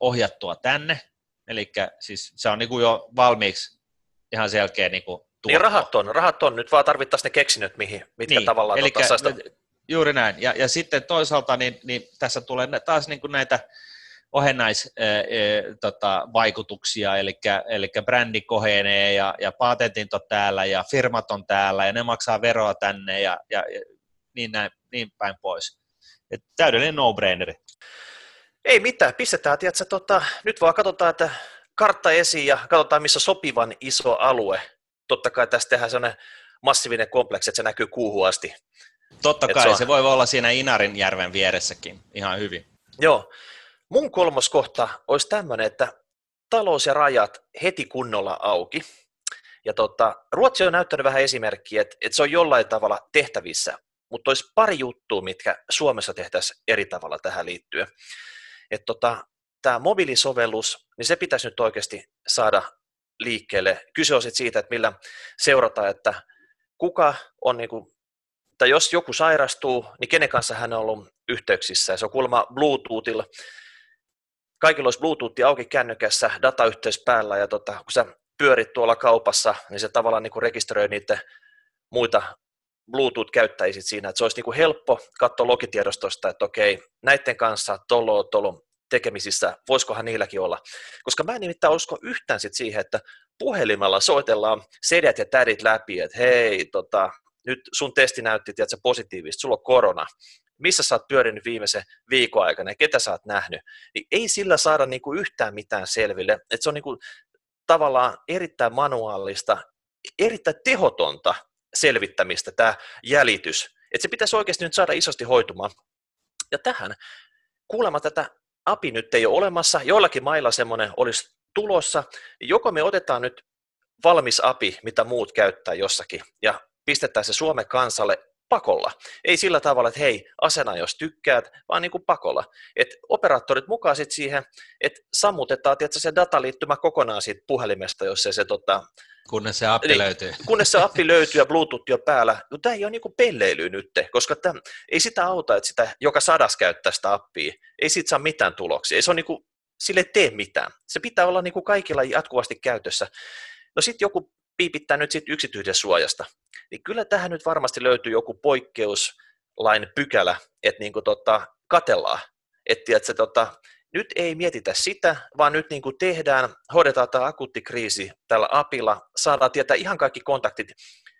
ohjattua tänne, eli siis se on niin kuin jo valmiiksi ihan selkeä niin kuin tuotto. Niin rahat on, rahat on, nyt vaan tarvittaisiin ne keksinyt, mihin, mitkä niin, tavallaan eli sitä... Juuri näin, ja, ja sitten toisaalta niin, niin tässä tulee taas niin kuin näitä ohennaisvaikutuksia, tota, eli, eli brändi kohenee ja, ja patentit on täällä ja firmat on täällä ja ne maksaa veroa tänne ja, ja, ja niin, näin, niin päin pois. Et täydellinen no-braineri. Ei mitään, pistetään, tiedätkö, tota, nyt vaan katsotaan, että kartta esiin ja katsotaan, missä sopivan iso alue. Totta kai tästä tehdään sellainen massiivinen kompleksi, että se näkyy kuuhun asti. Totta kai, se, on... se voi olla siinä Inarin järven vieressäkin ihan hyvin. Joo. Mun kolmas kohta olisi tämmöinen, että talous ja rajat heti kunnolla auki. Ja tota, Ruotsi on näyttänyt vähän esimerkkiä, että, että se on jollain tavalla tehtävissä, mutta olisi pari juttua, mitkä Suomessa tehtäisiin eri tavalla tähän liittyen. Että tota, tämä mobiilisovellus, niin se pitäisi nyt oikeasti saada liikkeelle. Kyse on sitten siitä, että millä seurataan, että kuka on, niin kuin, tai jos joku sairastuu, niin kenen kanssa hän on ollut yhteyksissä. Ja se on kuulemma Bluetoothilla. Kaikilla olisi Bluetooth auki kännykässä, datayhteys päällä, ja tota, kun sä pyörit tuolla kaupassa, niin se tavallaan niin kuin rekisteröi niitä muita Bluetooth-käyttäjiä siinä, että se olisi niin kuin helppo katsoa logitiedostosta, että okei, näiden kanssa tolo, tolo tekemisissä, voisikohan niilläkin olla. Koska mä en nimittäin usko yhtään sit siihen, että puhelimella soitellaan sedet ja tädit läpi, että hei, tota, nyt sun testi näytti tiedätkö, positiivista, sulla on korona, missä sä oot pyörinyt viimeisen viikon aikana ja ketä sä oot nähnyt, niin ei sillä saada niinku yhtään mitään selville. että se on niinku tavallaan erittäin manuaalista, erittäin tehotonta selvittämistä tämä jäljitys. Että se pitäisi oikeasti nyt saada isosti hoitumaan. Ja tähän kuulemma tätä API nyt ei ole olemassa, joillakin mailla semmoinen olisi tulossa, joko me otetaan nyt valmis API, mitä muut käyttää jossakin, ja pistetään se Suomen kansalle pakolla. Ei sillä tavalla, että hei, asena jos tykkäät, vaan niin kuin pakolla. Et operaattorit mukaan sit siihen, että sammutetaan tietysti, se dataliittymä kokonaan siitä puhelimesta, jos se, se tota, Kunnes se appi niin, löytyy. (laughs) Kunnes se appi löytyy ja Bluetooth jo päällä. No, tämä ei ole niinku pelleily nyt, koska tämä, ei sitä auta, että sitä joka sadas käyttää sitä appia. Ei siitä saa mitään tuloksia. Ei se on niinku, sille ei tee mitään. Se pitää olla niinku kaikilla jatkuvasti käytössä. No sitten joku piipittää nyt sit yksityisen suojasta. Niin kyllä tähän nyt varmasti löytyy joku poikkeuslain pykälä, että niinku tota, katellaan. Että tota, nyt ei mietitä sitä, vaan nyt niin kuin tehdään, hoidetaan tämä akuutti kriisi tällä apilla, saadaan tietää ihan kaikki kontaktit,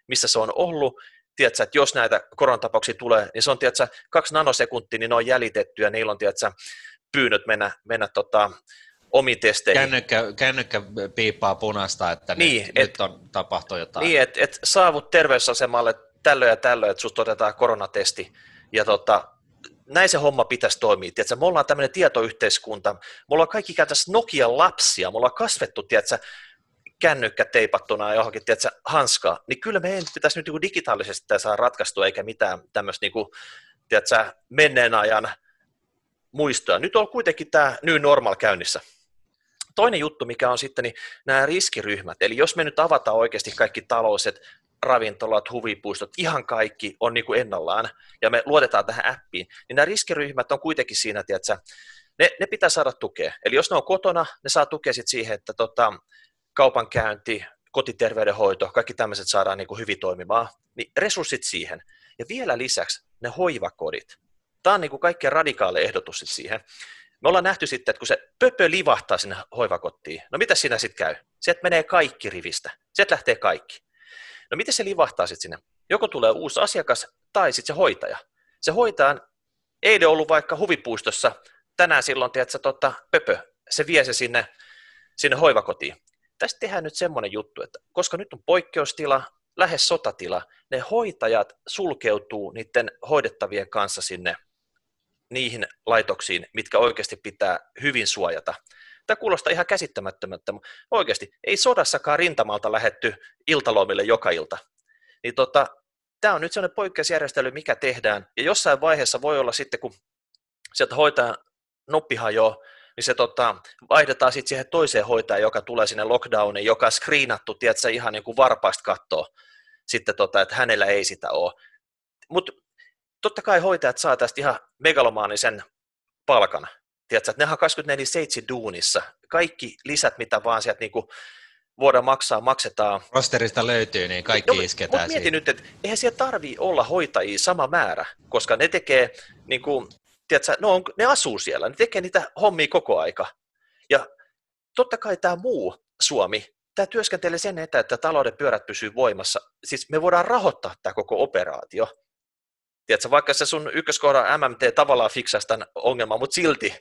missä se on ollut, tiedätkö, että jos näitä koronatapauksia tulee, niin se on tiedätkö, kaksi nanosekuntia, niin ne on jäljitetty ja niillä on tiedätkö, pyynnöt mennä, mennä tota, omiin testeihin. Kännykkä, kännykkä piippaa punasta, että niin, nyt, et, nyt on tapahtunut jotain. Niin, että et saavut terveysasemalle tällöin ja tällöin, että susta otetaan koronatesti, ja tota, näin se homma pitäisi toimia. Tiedätkö? Me ollaan tämmöinen tietoyhteiskunta, me ollaan kaikki käytännössä Nokian lapsia, me ollaan kasvettu, tiedätkö, kännykkä teipattuna johonkin tiedätkö, hanskaa, niin kyllä meidän pitäisi nyt niin digitaalisesti tämä saa ratkaistua, eikä mitään tämmöistä niin kuin, tiedätkö, menneen ajan muistoa. Nyt on kuitenkin tämä new normal käynnissä. Toinen juttu, mikä on sitten niin nämä riskiryhmät, eli jos me nyt avataan oikeasti kaikki talouset, ravintolat, huvipuistot, ihan kaikki on niin kuin ennallaan, ja me luotetaan tähän appiin, niin nämä riskiryhmät on kuitenkin siinä, että ne, ne pitää saada tukea. Eli jos ne on kotona, ne saa tukea sit siihen, että tota, kaupankäynti, kotiterveydenhoito, kaikki tämmöiset saadaan niin kuin hyvin toimimaan, niin resurssit siihen. Ja vielä lisäksi ne hoivakodit. Tämä on niin kuin kaikkein radikaali ehdotus siihen. Me ollaan nähty sitten, että kun se pöpö livahtaa sinne hoivakottiin, no mitä siinä sitten käy? Sieltä menee kaikki rivistä. Sieltä lähtee kaikki. No miten se livahtaa sitten sinne? Joko tulee uusi asiakas tai sitten se hoitaja. Se hoitaja eilen ollut vaikka huvipuistossa, tänään silloin, tiedätkö, tota, pöpö, se vie se sinne, sinne hoivakotiin. Tästä tehdään nyt semmoinen juttu, että koska nyt on poikkeustila, lähes sotatila, ne hoitajat sulkeutuu niiden hoidettavien kanssa sinne niihin laitoksiin, mitkä oikeasti pitää hyvin suojata. Tämä kuulostaa ihan käsittämättömältä, oikeasti ei sodassakaan rintamalta lähetty iltalomille joka ilta. Niin tota, tämä on nyt sellainen poikkeusjärjestely, mikä tehdään, ja jossain vaiheessa voi olla sitten, kun sieltä hoitaa noppi hajoaa, niin se tota, vaihdetaan sitten siihen toiseen hoitajaan, joka tulee sinne lockdowniin, joka on screenattu, tiedätkö, ihan niin kuin varpaista kattoa, sitten tota, että hänellä ei sitä ole. Mutta totta kai hoitajat saa tästä ihan megalomaanisen palkan, tiedätkö, että ne on 24-7 duunissa. Kaikki lisät, mitä vaan sieltä niin kuin voidaan maksaa, maksetaan. Rosterista löytyy, niin kaikki no, isketään Mutta mieti nyt, että eihän siellä tarvii olla hoitajia sama määrä, koska ne tekee, niin kuin, tiedätkö, ne, on, ne asuu siellä, ne tekee niitä hommia koko aika. Ja totta kai tämä muu Suomi, tämä työskentelee sen eteen, että talouden pyörät pysyy voimassa. Siis me voidaan rahoittaa tämä koko operaatio. Tiedätkö, vaikka se sun ykköskohdan MMT tavallaan fiksasi tämän ongelman, mutta silti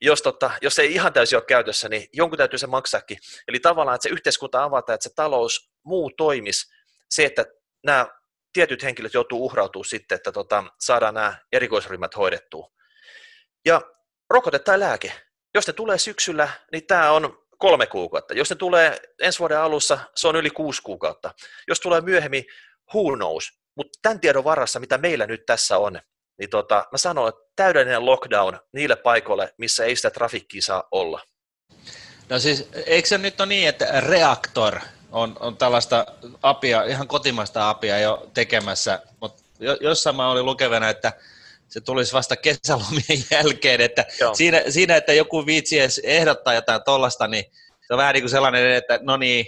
jos, tota, jos ei ihan täysin ole käytössä, niin jonkun täytyy se maksaakin. Eli tavallaan, että se yhteiskunta avataan, että se talous muu toimisi, se, että nämä tietyt henkilöt joutuu uhrautumaan sitten, että tota, saadaan nämä erikoisryhmät hoidettua. Ja rokote tai lääke, jos ne tulee syksyllä, niin tämä on kolme kuukautta. Jos ne tulee ensi vuoden alussa, se on yli kuusi kuukautta. Jos tulee myöhemmin, who knows. Mutta tämän tiedon varassa, mitä meillä nyt tässä on, niin tota, mä sanon, että täydellinen lockdown niille paikoille, missä ei sitä trafikkiä saa olla. No siis, eikö se nyt ole niin, että Reaktor on, on tällaista apia, ihan kotimaista apia jo tekemässä, mutta jossain mä olin lukevana, että se tulisi vasta kesälomien (laughs) jälkeen, että siinä, siinä, että joku viitsi edes ehdottaa jotain tollasta, niin se on vähän niin kuin sellainen, että no niin,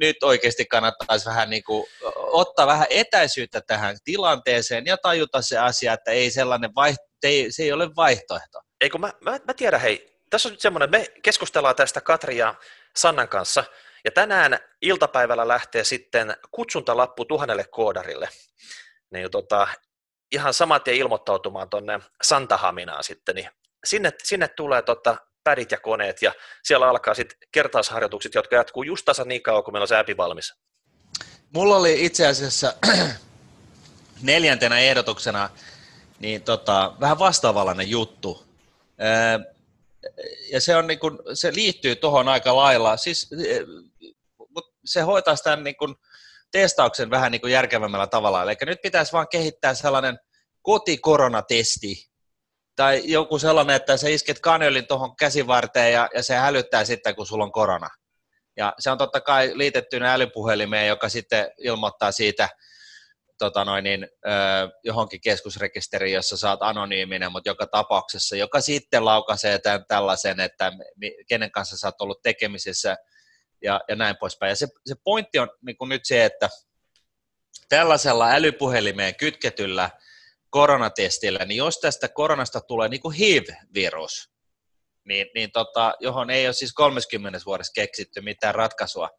nyt oikeasti kannattaisi vähän niin kuin ottaa vähän etäisyyttä tähän tilanteeseen ja tajuta se asia, että ei sellainen vaihto, ei, se ei ole vaihtoehto. Eikö mä, mä, mä tiedän, hei, tässä on nyt semmoinen, me keskustellaan tästä Katri ja Sannan kanssa, ja tänään iltapäivällä lähtee sitten kutsuntalappu tuhannelle koodarille. Niin tota, ihan saman tien ilmoittautumaan tuonne Santahaminaan sitten, niin sinne, sinne tulee tota, pädit ja koneet, ja siellä alkaa sitten kertausharjoitukset, jotka jatkuu just tasan niin kauan, kun meillä on se appi valmis. Mulla oli itse asiassa (clears throat) neljäntenä ehdotuksena niin tota, vähän vastaavallainen juttu. ja se, on niin kun, se liittyy tuohon aika lailla. Siis, se hoitaa tämän niin kun, testauksen vähän niin kuin järkevämmällä tavalla. Eli nyt pitäisi vaan kehittää sellainen kotikoronatesti, tai joku sellainen, että sä isket kanelin tuohon käsivarteen ja, ja se hälyttää sitten, kun sulla on korona. Ja se on totta kai liitettynä älypuhelimeen, joka sitten ilmoittaa siitä tota noin, niin, ö, johonkin keskusrekisteriin, jossa saat anonyyminen, mutta joka tapauksessa, joka sitten laukaisee tämän tällaisen, että kenen kanssa sä oot ollut tekemisissä ja, ja näin poispäin. Ja se, se pointti on niin nyt se, että tällaisella älypuhelimeen kytketyllä koronatestillä, niin jos tästä koronasta tulee niin kuin HIV-virus, niin, niin tota, johon ei ole siis 30 vuodessa keksitty mitään ratkaisua,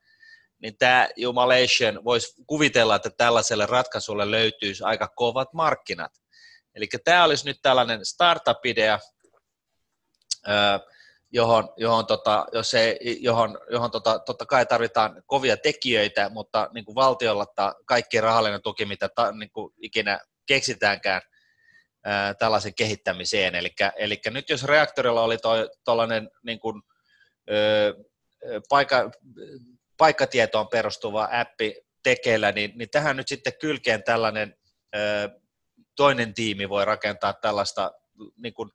niin tämä Jumalation voisi kuvitella, että tällaiselle ratkaisulle löytyisi aika kovat markkinat. Eli tämä olisi nyt tällainen startup-idea, johon, johon, tota, jos ei, johon, johon tota, totta kai tarvitaan kovia tekijöitä, mutta niin kuin valtiolla kaikki rahallinen tuki, mitä ta, niin kuin ikinä keksitäänkään ää, tällaisen kehittämiseen. Eli nyt jos reaktorilla oli tuollainen niin ö, paikka, paikkatietoon perustuva appi tekeillä, niin, niin tähän nyt sitten kylkeen tällainen ö, toinen tiimi voi rakentaa tällaista niin kuin,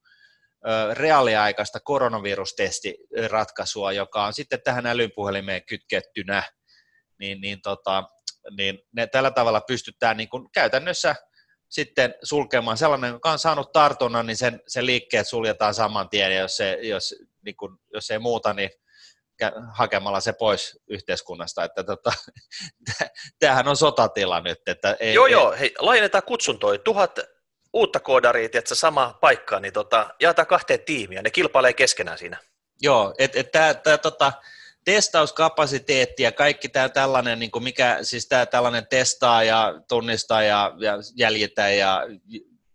reaaliaikaista koronavirustestiratkaisua, joka on sitten tähän älypuhelimeen kytkettynä, niin, niin, tota, niin ne tällä tavalla pystytään niin kuin käytännössä sitten sulkemaan sellainen, joka on saanut tartunnan, niin sen, sen liikkeet suljetaan saman tien, ja jos, se, jos, niin kuin, jos ei muuta, niin hakemalla se pois yhteiskunnasta. Että tota, (laughs) tämähän on sotatila nyt. Että ei, joo, ei, joo, hei, laajennetaan kutsuntoja. Tuhat uutta koodaria, että sama paikka, niin tota, jaetaan kahteen tiimiä, ne kilpailee keskenään siinä. Joo, että et, et tämä tota, testauskapasiteetti ja kaikki tämä tällainen, niin mikä, siis tämä tällainen testaa ja tunnistaa ja, ja jäljitä ja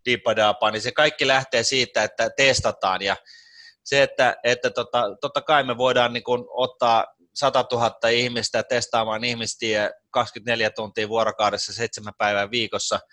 dipadapa, niin se kaikki lähtee siitä, että testataan. Ja se, että, että tota, totta kai me voidaan niin kuin ottaa 100 000 ihmistä testaamaan ihmistä 24 tuntia vuorokaudessa, seitsemän päivää viikossa –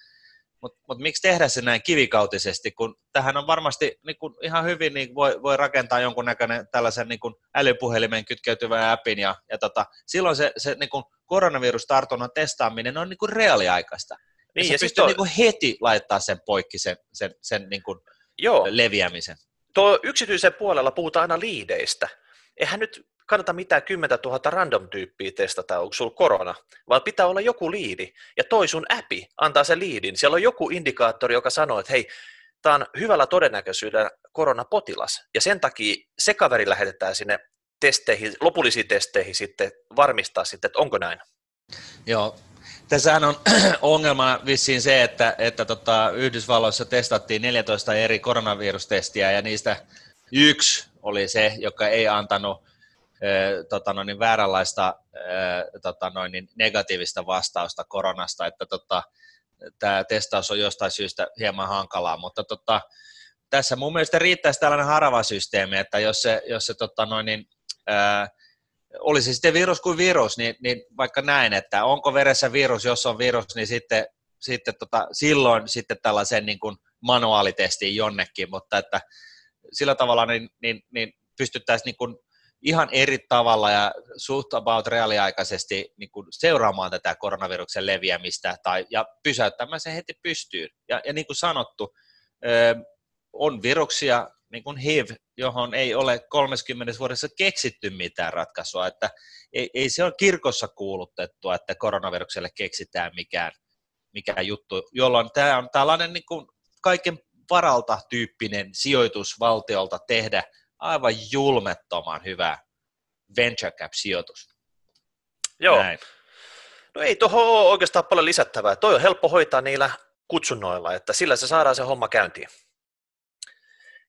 mutta mut miksi tehdä se näin kivikautisesti, kun tähän on varmasti niin kun ihan hyvin niin voi, voi rakentaa jonkunnäköinen tällaisen niin kun älypuhelimen kytkeytyvän appin, ja, ja tota, silloin se, se niin kun koronavirustartunnan testaaminen on niin kun reaaliaikaista. Niin, ja, ja pystyy on... niin heti laittaa sen poikki, sen, sen, sen niin kun Joo. leviämisen. Tuo yksityisen puolella puhutaan aina liideistä. Eihän nyt kannata mitään 10 000 random-tyyppiä testata, onko sulla korona, vaan pitää olla joku liidi. Ja toi sun appi antaa sen liidin. Siellä on joku indikaattori, joka sanoo, että hei, tämä on hyvällä todennäköisyydellä koronapotilas. Ja sen takia se kaveri lähetetään sinne testeihin, lopullisiin testeihin sitten varmistaa sitten, että onko näin. Joo, Tässähän on (clears throat) ongelma vissiin se, että, että tota, Yhdysvalloissa testattiin 14 eri koronavirustestiä ja niistä yksi oli se, joka ei antanut tota noin, niin vääränlaista tota noin, niin negatiivista vastausta koronasta, että tota, tämä testaus on jostain syystä hieman hankalaa, mutta tota, tässä mun mielestä riittäisi tällainen harava systeemi, että jos se, jos se tota noin, niin, ää, olisi sitten virus kuin virus, niin, niin vaikka näin, että onko veressä virus, jos on virus, niin sitten, sitten tota, silloin sitten tällaisen niin kuin manuaalitestiin jonnekin, mutta että sillä tavalla niin, niin, niin pystyttäisiin niin kuin ihan eri tavalla ja suht about reaaliaikaisesti niin kuin seuraamaan tätä koronaviruksen leviämistä tai, ja pysäyttämään se heti pystyyn. Ja, ja niin kuin sanottu, on viruksia, niin kuin HIV, johon ei ole 30 vuodessa keksitty mitään ratkaisua, että ei, ei se ole kirkossa kuulutettu, että koronavirukselle keksitään mikään, mikään juttu, jolloin tämä on tällainen niin kuin kaiken varalta tyyppinen sijoitus valtiolta tehdä aivan julmettoman hyvä venture cap-sijoitus. Joo. Näin. No ei tuohon ole oikeastaan paljon lisättävää. Toi on helppo hoitaa niillä kutsunnoilla, että sillä se saadaan se homma käyntiin.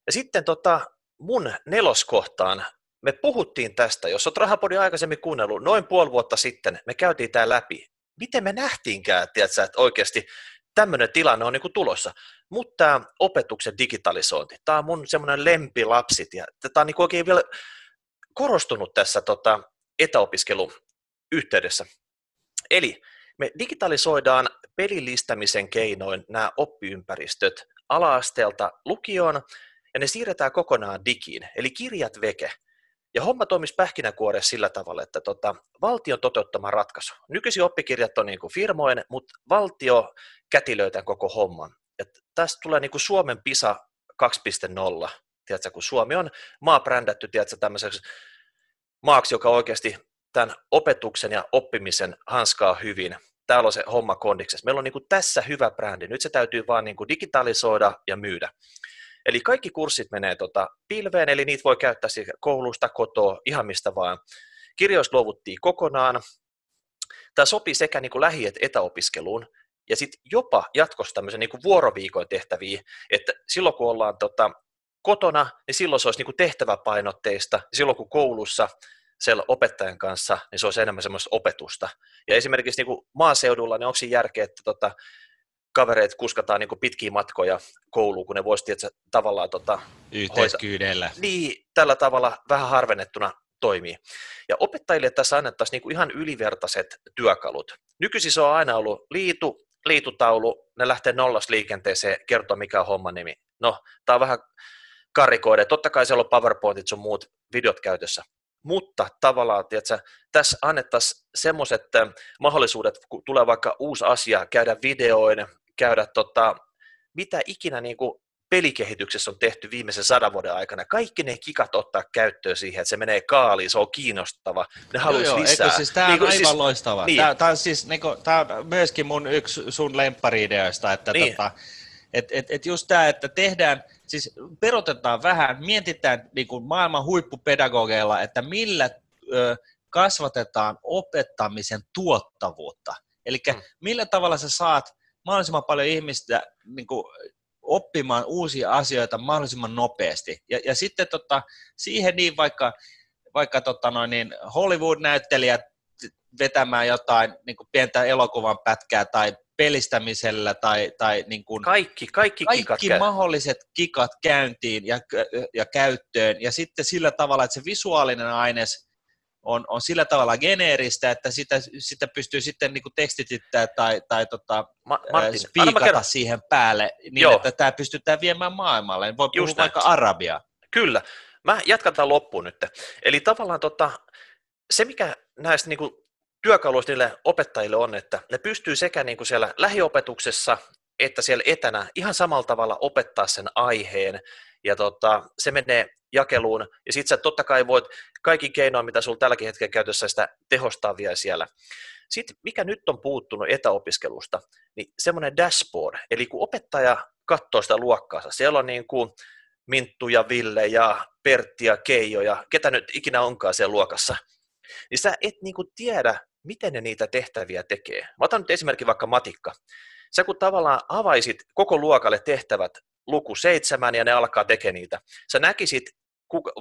Ja sitten tota, mun neloskohtaan me puhuttiin tästä, jos olet Rahapodi aikaisemmin kuunnellut, noin puoli vuotta sitten me käytiin tämä läpi. Miten me nähtiinkään, tiedätkö, että oikeasti tämmöinen tilanne on niin tulossa. Mutta tämä opetuksen digitalisointi, tämä on mun semmoinen lempilapsit, ja tämä on niin oikein vielä korostunut tässä tota, etäopiskelun yhteydessä. Eli me digitalisoidaan pelilistämisen keinoin nämä oppiympäristöt ala-asteelta lukioon, ja ne siirretään kokonaan digiin, eli kirjat veke. Ja homma toimisi pähkinäkuoressa sillä tavalla, että tota, valtion toteuttama ratkaisu. Nykyisin oppikirjat on niin kuin firmojen, mutta valtio kätilöi tämän koko homman. Ja tästä tulee niin kuin Suomen PISA 2.0, tiedätkö, kun Suomi on maa brändätty tiedätkö, tämmöiseksi maaksi, joka oikeasti tämän opetuksen ja oppimisen hanskaa hyvin. Täällä on se homma kondiksessa. Meillä on niin kuin tässä hyvä brändi. Nyt se täytyy vaan niin kuin digitalisoida ja myydä. Eli kaikki kurssit menee tota pilveen, eli niitä voi käyttää koulusta, kotoa, ihan mistä vaan. Kirjoista luovuttiin kokonaan. Tämä sopii sekä niin kuin lähi- että etäopiskeluun, ja sitten jopa jatkossa tämmöisen niin vuoroviikon tehtäviä, että silloin kun ollaan tota, kotona, niin silloin se olisi niin kuin tehtäväpainotteista, ja silloin kun koulussa siellä opettajan kanssa, niin se olisi enemmän semmoista opetusta. Ja esimerkiksi niin kuin maaseudulla, niin onko siinä järkeä, että tota, kavereet kuskataan niin pitkiä matkoja kouluun, kun ne voisi tietysti tavallaan tota, yhteiskyydellä. Hoita. Niin, tällä tavalla vähän harvennettuna toimii. Ja opettajille tässä annettaisiin niin ihan ylivertaiset työkalut. Nykyisin se on aina ollut liitu, liitutaulu, ne lähtee nollas liikenteeseen, kertoo mikä on homman nimi. No, tämä on vähän karikoide. Totta kai siellä on PowerPointit sun muut videot käytössä. Mutta tavallaan, tiedätkö, tässä annettaisiin semmoiset mahdollisuudet, kun tulee vaikka uusi asia, käydä videoin, käydä tota, mitä ikinä niin kuin pelikehityksessä on tehty viimeisen sadan vuoden aikana. Kaikki ne kikat ottaa käyttöön siihen, että se menee kaaliin, se on kiinnostava, ne haluaisi lisää. Eikö, siis tämä on niin aivan siis, loistava. Niin. Tämä, tämä, on siis, niin kuin, tämä on myöskin mun yksi sun lemppari-ideoista, että niin. tota, et, et, et just tämä, että tehdään, siis perotetaan vähän, mietitään niin kuin maailman huippupedagogeilla, että millä ö, kasvatetaan opettamisen tuottavuutta. Eli hmm. millä tavalla sä saat mahdollisimman paljon ihmistä niin kuin, oppimaan uusia asioita mahdollisimman nopeasti. Ja, ja sitten tota, siihen niin vaikka, vaikka tota noin, niin Hollywood-näyttelijät vetämään jotain niin kuin pientä elokuvan pätkää tai pelistämisellä tai, tai niin kuin kaikki, kaikki, kaikki kikat mahdolliset kikat käyntiin ja, ja käyttöön ja sitten sillä tavalla, että se visuaalinen aines on, on sillä tavalla geneeristä, että sitä, sitä pystyy sitten niin tekstitittää tai, tai tota, Ma- Martin, spiikata siihen päälle niin, Joo. että tämä pystytään viemään maailmalle. Voi puhua vaikka arabiaa. Kyllä. Mä jatkan tämän loppuun nyt. Eli tavallaan tota, se, mikä näistä niin kuin, työkaluista niille opettajille on, että ne pystyy sekä niin kuin siellä lähiopetuksessa että siellä etänä ihan samalla tavalla opettaa sen aiheen, ja tota, se menee jakeluun, ja sitten sä totta kai voit kaikki keinoin, mitä sulla tälläkin hetkellä käytössä, sitä tehostaa vielä siellä. Sitten mikä nyt on puuttunut etäopiskelusta, niin semmoinen dashboard, eli kun opettaja katsoo sitä luokkaansa, siellä on niin kuin Minttu ja Ville ja Pertti ja Keijo ja ketä nyt ikinä onkaan siellä luokassa, niin sä et niin kuin tiedä, miten ne niitä tehtäviä tekee. Mä otan nyt esimerkki vaikka matikka. Sä kun tavallaan avaisit koko luokalle tehtävät luku seitsemän ja ne alkaa tekemään niitä. Sä näkisit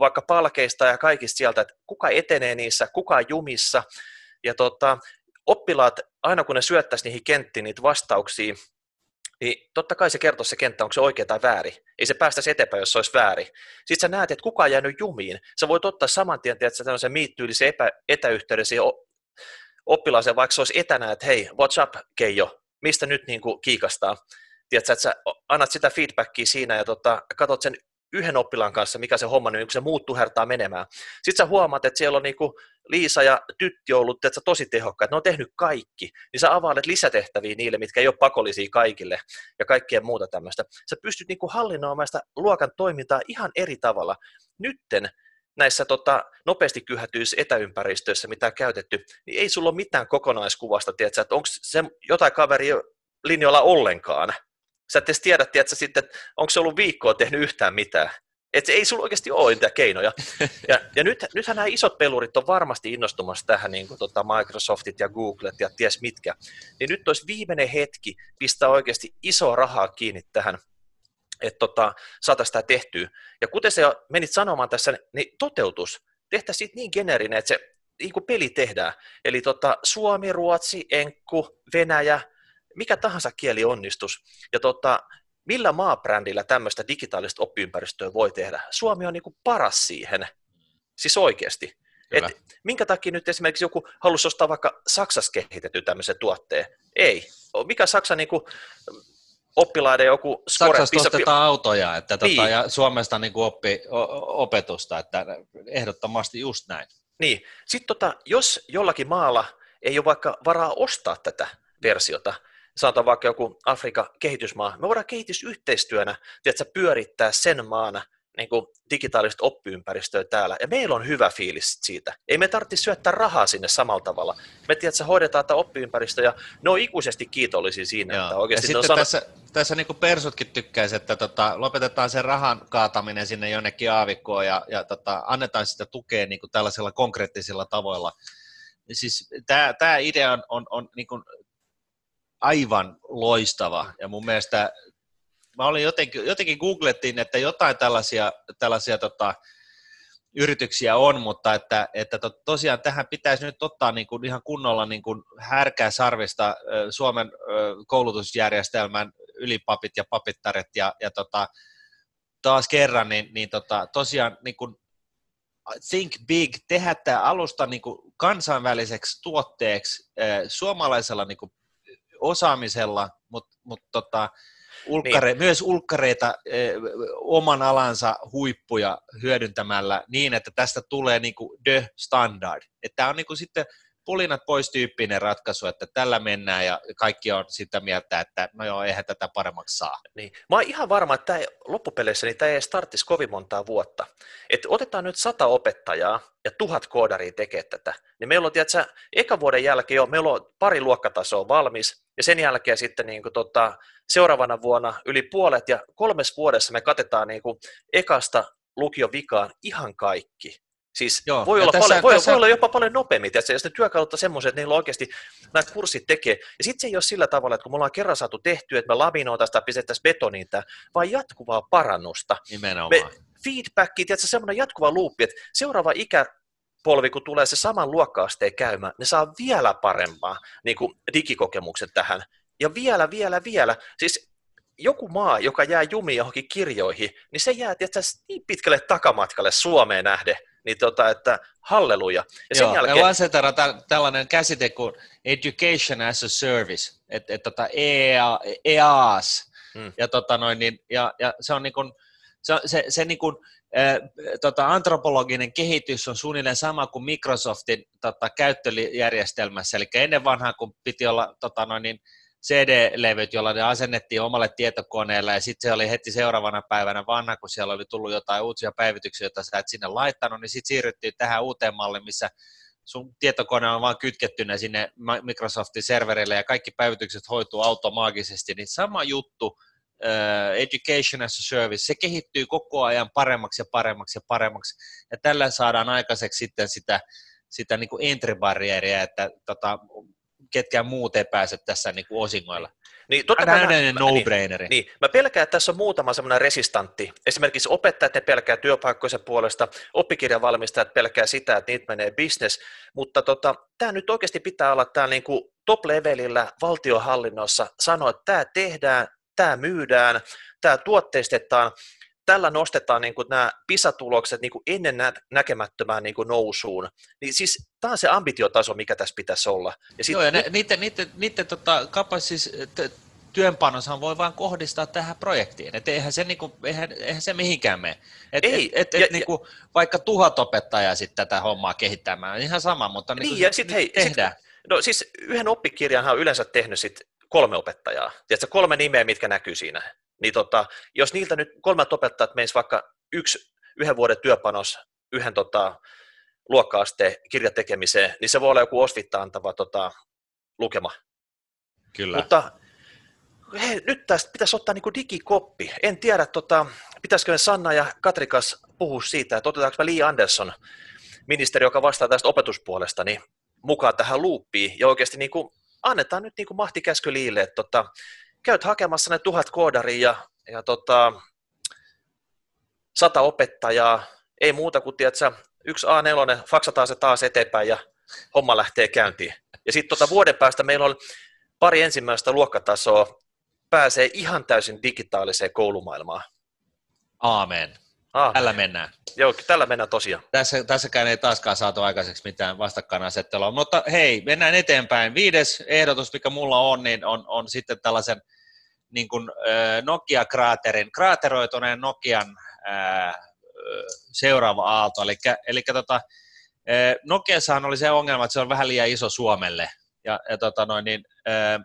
vaikka palkeista ja kaikista sieltä, että kuka etenee niissä, kuka jumissa. Ja tota, oppilaat, aina kun ne syöttäisi niihin kenttiin niitä vastauksia, niin totta kai se kertoo se kenttä, onko se oikea tai väärin. Ei se päästä eteenpäin, jos se olisi väärin. Sitten sä näet, että kuka on jäänyt jumiin. Sä voit ottaa saman tien, että tämmöisen miittyylisen etä, etäyhteyden siihen oppilaaseen, vaikka se olisi etänä, että hei, what's up, Keijo, mistä nyt niin kuin kiikastaa. Tiedätkö, että sä annat sitä feedbackia siinä ja tota, katsot sen yhden oppilaan kanssa, mikä se homma, niin kun se muut tuhertaa menemään. Sitten sä huomaat, että siellä on niinku Liisa ja Tytti ollut että tosi tehokkaat, ne on tehnyt kaikki, niin sä availet lisätehtäviä niille, mitkä ei ole pakollisia kaikille ja kaikkien muuta tämmöistä. Sä pystyt niinku hallinnoimaan sitä luokan toimintaa ihan eri tavalla. Nytten näissä tota, nopeasti kyhätyissä etäympäristöissä, mitä on käytetty, niin ei sulla ole mitään kokonaiskuvasta, tiedätkö, että onko se jotain kaveri linjoilla ollenkaan. Sä et edes tiedä, tiedätkö, sitten, että onko se ollut viikkoa tehnyt yhtään mitään. Että ei sulla oikeasti ole niitä keinoja. Ja, ja nyt, nythän nämä isot pelurit on varmasti innostumassa tähän, niin kuin tota Microsoftit ja Googlet ja ties mitkä. Niin nyt olisi viimeinen hetki pistää oikeasti isoa rahaa kiinni tähän, että tota, saataisiin tämä tehtyä. Ja kuten se menit sanomaan tässä, niin toteutus. Tehtäisiin siitä niin generinen, että se niin kuin peli tehdään. Eli tota, Suomi, Ruotsi, Enkku, Venäjä, mikä tahansa kieli onnistus. Ja tota, millä maabrändillä tämmöistä digitaalista oppiympäristöä voi tehdä? Suomi on niin kuin paras siihen, siis oikeasti. Et minkä takia nyt esimerkiksi joku halusi ostaa vaikka Saksassa kehitetty tämmöisen tuotteen? Ei. Mikä Saksa niin kuin, oppilaiden joku score? Saksasta pisa, ostetaan autoja että tota, niin. ja Suomesta niin kuin oppi, o, opetusta, että ehdottomasti just näin. Niin. Sitten tota, jos jollakin maalla ei ole vaikka varaa ostaa tätä versiota, sanotaan vaikka joku Afrikan kehitysmaa, me voidaan kehitysyhteistyönä tiedätkö, pyörittää sen maana niin kuin digitaalista oppiympäristöä täällä, ja meillä on hyvä fiilis siitä. Ei me tarvitse syöttää rahaa sinne samalla tavalla. Me tiedätkö, hoidetaan tätä oppiympäristöä, ja ne on ikuisesti kiitollisia siinä. Joo. Että oikeasti ja sitten sano... tässä, tässä niin kuin persutkin tykkäisi, että tota, lopetetaan sen rahan kaataminen sinne jonnekin aavikkoon, ja, ja tota, annetaan sitä tukea niin kuin tällaisilla konkreettisilla tavoilla. Siis tämä idea on, on, on niin kuin aivan loistava. Ja mun mielestä mä olin jotenkin, jotenkin googlettiin, että jotain tällaisia, tällaisia tota, yrityksiä on, mutta että, että to, tosiaan tähän pitäisi nyt ottaa niin kuin ihan kunnolla niin kuin härkää sarvista Suomen koulutusjärjestelmän ylipapit ja papittaret ja, ja tota, taas kerran, niin, niin tota, tosiaan niin kuin think big, tehdä tämä alusta niin kuin kansainväliseksi tuotteeksi suomalaisella niin kuin osaamisella, mutta mut tota, ulkkare, niin. myös ulkkareita eh, oman alansa huippuja hyödyntämällä niin, että tästä tulee niin kuin the standard. Tämä on niin kuin sitten pulinat pois tyyppinen ratkaisu, että tällä mennään ja kaikki on sitä mieltä, että no joo, eihän tätä paremmaksi saa. Niin. Mä oon ihan varma, että tämä loppupeleissä niin tämä ei starttisi kovin montaa vuotta. Et otetaan nyt sata opettajaa ja tuhat koodaria tekee tätä, niin meillä on, tiedätkö, eka vuoden jälkeen jo, meillä on pari luokkatasoa valmis, ja sen jälkeen sitten niin kuin, tota, seuraavana vuonna yli puolet, ja kolmes vuodessa me katetaan niin kuin, ekasta lukion vikaan ihan kaikki. Siis Joo, voi, olla tässä, paljon, voi, tässä... voi olla jopa paljon nopeammin, tietysti, jos ne työkalut on semmoiset, että niillä oikeasti nämä kurssit tekee. Ja sitten se ei ole sillä tavalla, että kun me ollaan kerran saatu tehtyä, että me laminoitaisiin tai pistettäisiin betoniin tämä, vaan jatkuvaa parannusta. Nimenomaan. Me, feedbacki, tietysti semmoinen jatkuva luuppi, että seuraava ikä, polvi, kun tulee se saman luokka-asteen käymään, ne saa vielä parempaa niin kuin digikokemuksen tähän. Ja vielä, vielä, vielä. Siis joku maa, joka jää jumiin johonkin kirjoihin, niin se jää tietysti niin pitkälle takamatkalle Suomeen nähden, niin tota, että halleluja. Ja sen Joo, jälkeen... asetetaan tällainen käsite kuin education as a service, että et, tota EA, EAS, hmm. ja, tota noin, niin, ja, ja se on niin kuin, se, se, se niin kuin, tota, antropologinen kehitys on suunnilleen sama kuin Microsoftin tota, käyttöjärjestelmässä, eli ennen vanhaa, kun piti olla tota, noin, niin, CD-levyt, joilla ne asennettiin omalle tietokoneelle, ja sitten se oli heti seuraavana päivänä vanha, kun siellä oli tullut jotain uusia päivityksiä, joita sä et sinne laittanut, niin sitten siirryttiin tähän uuteen malliin, missä sun tietokone on vaan kytkettynä sinne Microsoftin serverille, ja kaikki päivitykset hoituu automaagisesti, niin sama juttu, uh, Education as a Service, se kehittyy koko ajan paremmaksi ja paremmaksi ja paremmaksi, ja tällä saadaan aikaiseksi sitten sitä, sitä niin kuin entry-barrieria, että tota, ketkään muut ei pääse tässä niin kuin osingoilla. Niin, totta kai mä, no-braineri. Niin, niin, mä pelkään, että tässä on muutama semmoinen resistantti. Esimerkiksi opettajat ne pelkää työpaikkoisen puolesta, oppikirjavalmistajat pelkää sitä, että niitä menee business, mutta tota, tämä nyt oikeasti pitää olla täällä niin kuin top-levelillä valtiohallinnossa sanoa, että tämä tehdään, tämä myydään, tämä tuotteistetaan, tällä nostetaan niin kuin nämä PISA-tulokset niin kuin ennen nä- näkemättömään niin kuin nousuun. Niin siis tämä on se ambitiotaso, mikä tässä pitäisi olla. Ja sit, Joo, ja ne, niiden, niiden, niiden tota, kapas, siis, t- työnpanoshan voi vain kohdistaa tähän projektiin. Et eihän, se, niinku, eihän, eihän se mihinkään mene. Et, Ei, et, et, ja, niinku, ja, vaikka tuhat opettajaa sit tätä hommaa kehittämään, ihan sama, mutta niinku, niin, ja sit, hei, tehdään. Sit, no siis yhden oppikirjan on yleensä tehnyt sit kolme opettajaa. Tiedätkö, kolme nimeä, mitkä näkyy siinä. Niin tota, jos niiltä nyt kolmat opettajat menis vaikka yksi yhden vuoden työpanos yhden tota, luokka-asteen kirjatekemiseen, niin se voi olla joku osvittaa antava tota, lukema. Kyllä. Mutta hei, nyt tästä pitäisi ottaa niin digikoppi. En tiedä, tota, pitäisikö Sanna ja Katrikas puhua siitä, että otetaanko me Lee Anderson, ministeri, joka vastaa tästä opetuspuolesta, niin mukaan tähän luuppiin ja oikeasti niin kuin, annetaan nyt niin kuin mahtikäsky Liille, että tota, käyt hakemassa ne tuhat koodaria ja, ja tota, sata opettajaa, ei muuta kuin tiedätkö, yksi A4, faksataan se taas eteenpäin ja homma lähtee käyntiin. Ja sitten tota, vuoden päästä meillä on pari ensimmäistä luokkatasoa pääsee ihan täysin digitaaliseen koulumaailmaan. Aamen. Aamen. Tällä mennään. Joo, tällä mennään tosiaan. Tässä, tässäkään ei taaskaan saatu aikaiseksi mitään vastakkainasettelua, mutta hei, mennään eteenpäin. Viides ehdotus, mikä mulla on, niin on, on sitten tällaisen niin kuin, Nokia-kraaterin, kraateroituneen Nokian ää, seuraava aalto. Eli, eli tota, Nokiassahan oli se ongelma, että se on vähän liian iso Suomelle. Ja, ja tota noin, niin, ää,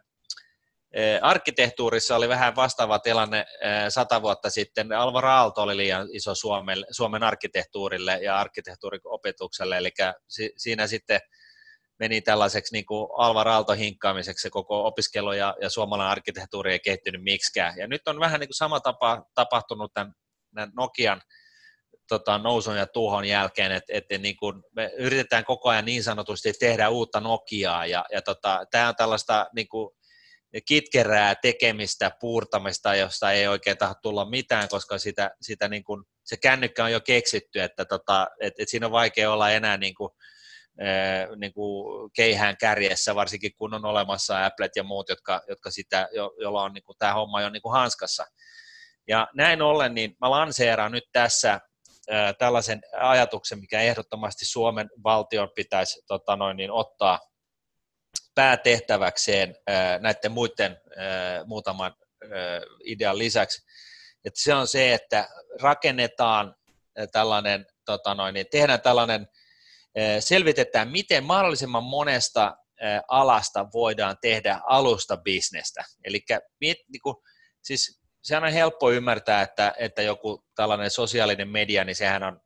Arkkitehtuurissa oli vähän vastaava tilanne sata vuotta sitten. Alvar Aalto oli liian iso Suomen, Suomen arkkitehtuurille ja arkkitehtuuriopetukselle, eli siinä sitten meni tällaiseksi niin kuin Alvar Aalto hinkkaamiseksi se koko opiskelu ja, ja suomalainen arkkitehtuuri ei kehittynyt miksikään. Ja nyt on vähän niin kuin sama tapa tapahtunut tämän, tämän Nokian tota, nousun ja tuhon jälkeen, että et, niin kuin me yritetään koko ajan niin sanotusti tehdä uutta Nokiaa, ja, ja tota, tämä on tällaista niin kuin kitkerää tekemistä, puurtamista, josta ei oikein tahdo tulla mitään, koska sitä, sitä niin kuin, se kännykkä on jo keksitty, että tota, et, et siinä on vaikea olla enää niin kuin, niin kuin keihään kärjessä, varsinkin kun on olemassa Applet ja muut, jotka, jotka sitä, jo, jolla on niin kuin, tämä homma jo niin kuin hanskassa. Ja näin ollen, niin mä lanseeraan nyt tässä ää, tällaisen ajatuksen, mikä ehdottomasti Suomen valtion pitäisi tota noin, niin ottaa päätehtäväkseen näiden muiden muutaman idean lisäksi. Että se on se, että rakennetaan tällainen, tota noin, niin tehdään tällainen, selvitetään, miten mahdollisimman monesta alasta voidaan tehdä alusta bisnestä. Eli niin kuin, siis sehän on helppo ymmärtää, että, että joku tällainen sosiaalinen media, niin sehän on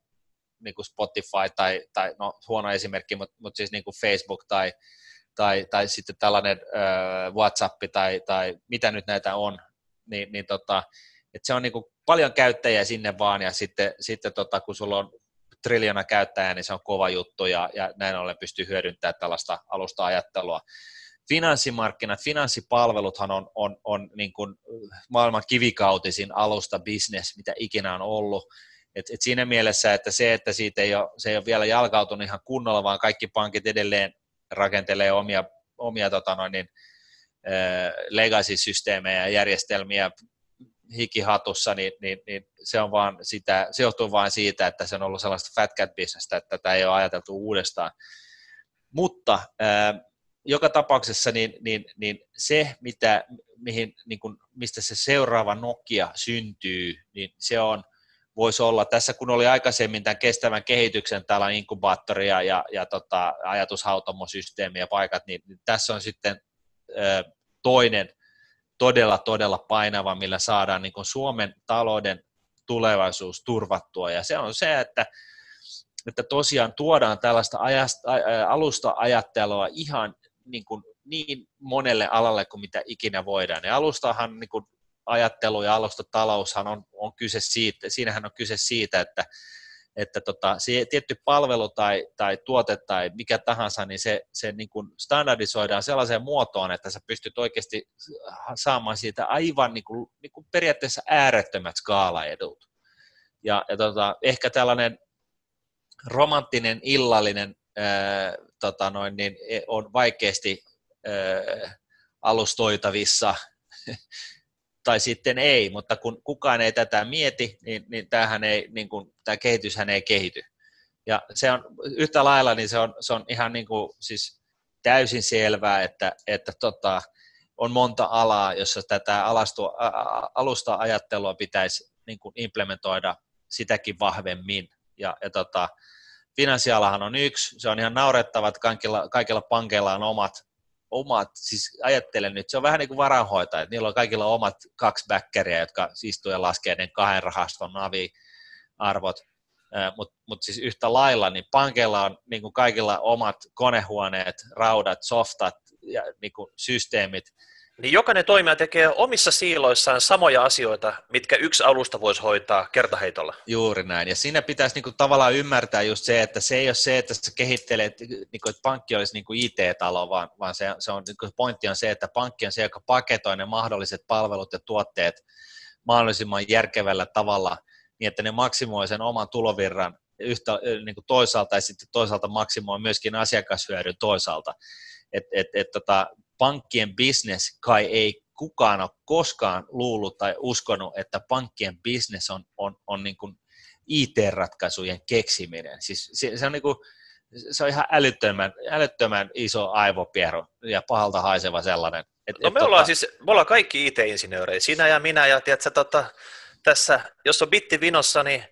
niin kuin Spotify tai, tai no, huono esimerkki, mutta, mutta siis niin kuin Facebook tai, tai, tai sitten tällainen äh, WhatsApp tai, tai mitä nyt näitä on, niin, niin tota, että se on niin paljon käyttäjiä sinne vaan ja sitten, sitten tota, kun sulla on triljona käyttäjää, niin se on kova juttu ja, ja näin ollen pystyy hyödyntämään tällaista alusta-ajattelua. Finanssimarkkinat, finanssipalveluthan on, on, on niin kuin maailman kivikautisin alusta business, mitä ikinä on ollut. Et, et siinä mielessä, että se, että siitä ei ole, se ei ole vielä jalkautunut ihan kunnolla, vaan kaikki pankit edelleen rakentelee omia, omia tota noin, niin, legacy-systeemejä ja järjestelmiä hikihatussa, niin, niin, niin, se, on vaan sitä, se johtuu vain siitä, että se on ollut sellaista fat cat businessta, että tätä ei ole ajateltu uudestaan. Mutta joka tapauksessa niin, niin, niin se, mitä, mihin, niin kuin, mistä se seuraava Nokia syntyy, niin se on – voisi olla, tässä kun oli aikaisemmin tämän kestävän kehityksen täällä inkubaattoria ja, ja tota, ajatushautomosysteemi ja paikat, niin, tässä on sitten ö, toinen todella, todella painava, millä saadaan niin Suomen talouden tulevaisuus turvattua, ja se on se, että, että tosiaan tuodaan tällaista alusta ajattelua ihan niin, kuin niin monelle alalle kuin mitä ikinä voidaan. Ja alustahan niin kuin ajattelu ja alustataloushan on, on kyse siitä, siinähän on kyse siitä, että, että tota, se tietty palvelu tai, tai tuote tai mikä tahansa, niin se, se niin kuin standardisoidaan sellaiseen muotoon, että sä pystyt oikeasti saamaan siitä aivan niin kuin, niin kuin periaatteessa äärettömät skaalaedut. Ja, ja tota, ehkä tällainen romanttinen illallinen ää, tota noin, niin e, on vaikeasti ää, alustoitavissa (laughs) tai sitten ei, mutta kun kukaan ei tätä mieti, niin, niin, tämähän ei, niin kuin, tämä kehityshän ei kehity. Ja se on yhtä lailla, niin se on, se on ihan niin kuin, siis täysin selvää, että, että tota, on monta alaa, jossa tätä alastu, alusta-ajattelua pitäisi niin kuin implementoida sitäkin vahvemmin. Ja, ja tota, finanssialahan on yksi, se on ihan naurettava, että kaikilla, kaikilla pankeilla on omat, omat, siis ajattelen nyt, se on vähän niin kuin varanhoitaja, että niillä on kaikilla omat kaksi backeria, jotka istuu ja laskee ne kahden rahaston navi-arvot, mutta mut siis yhtä lailla, niin pankeilla on niin kuin kaikilla omat konehuoneet, raudat, softat ja niin kuin systeemit, niin jokainen toimija tekee omissa siiloissaan samoja asioita, mitkä yksi alusta voisi hoitaa kertaheitolla. Juuri näin. Ja siinä pitäisi niinku tavallaan ymmärtää just se, että se ei ole se, että sä kehittelet, niinku, että pankki olisi niinku IT-talo, vaan, vaan se, se on, niinku, pointti on se, että pankki on se, joka paketoi ne mahdolliset palvelut ja tuotteet mahdollisimman järkevällä tavalla, niin että ne maksimoi sen oman tulovirran yhtä, niin kuin toisaalta ja sitten toisaalta maksimoi myöskin asiakashyödyn toisaalta. Et, et, et, tota, pankkien business kai ei kukaan ole koskaan luullut tai uskonut, että pankkien business on, on, on niin kuin IT-ratkaisujen keksiminen. Siis se, se, on niin kuin, se on ihan älyttömän, älyttömän iso aivopieru ja pahalta haiseva sellainen. Et, no me, et, ollaan tota... siis, me ollaan kaikki IT-insinöörejä, sinä ja minä, ja tiedätkö, tota, tässä, jos on bitti vinossa, niin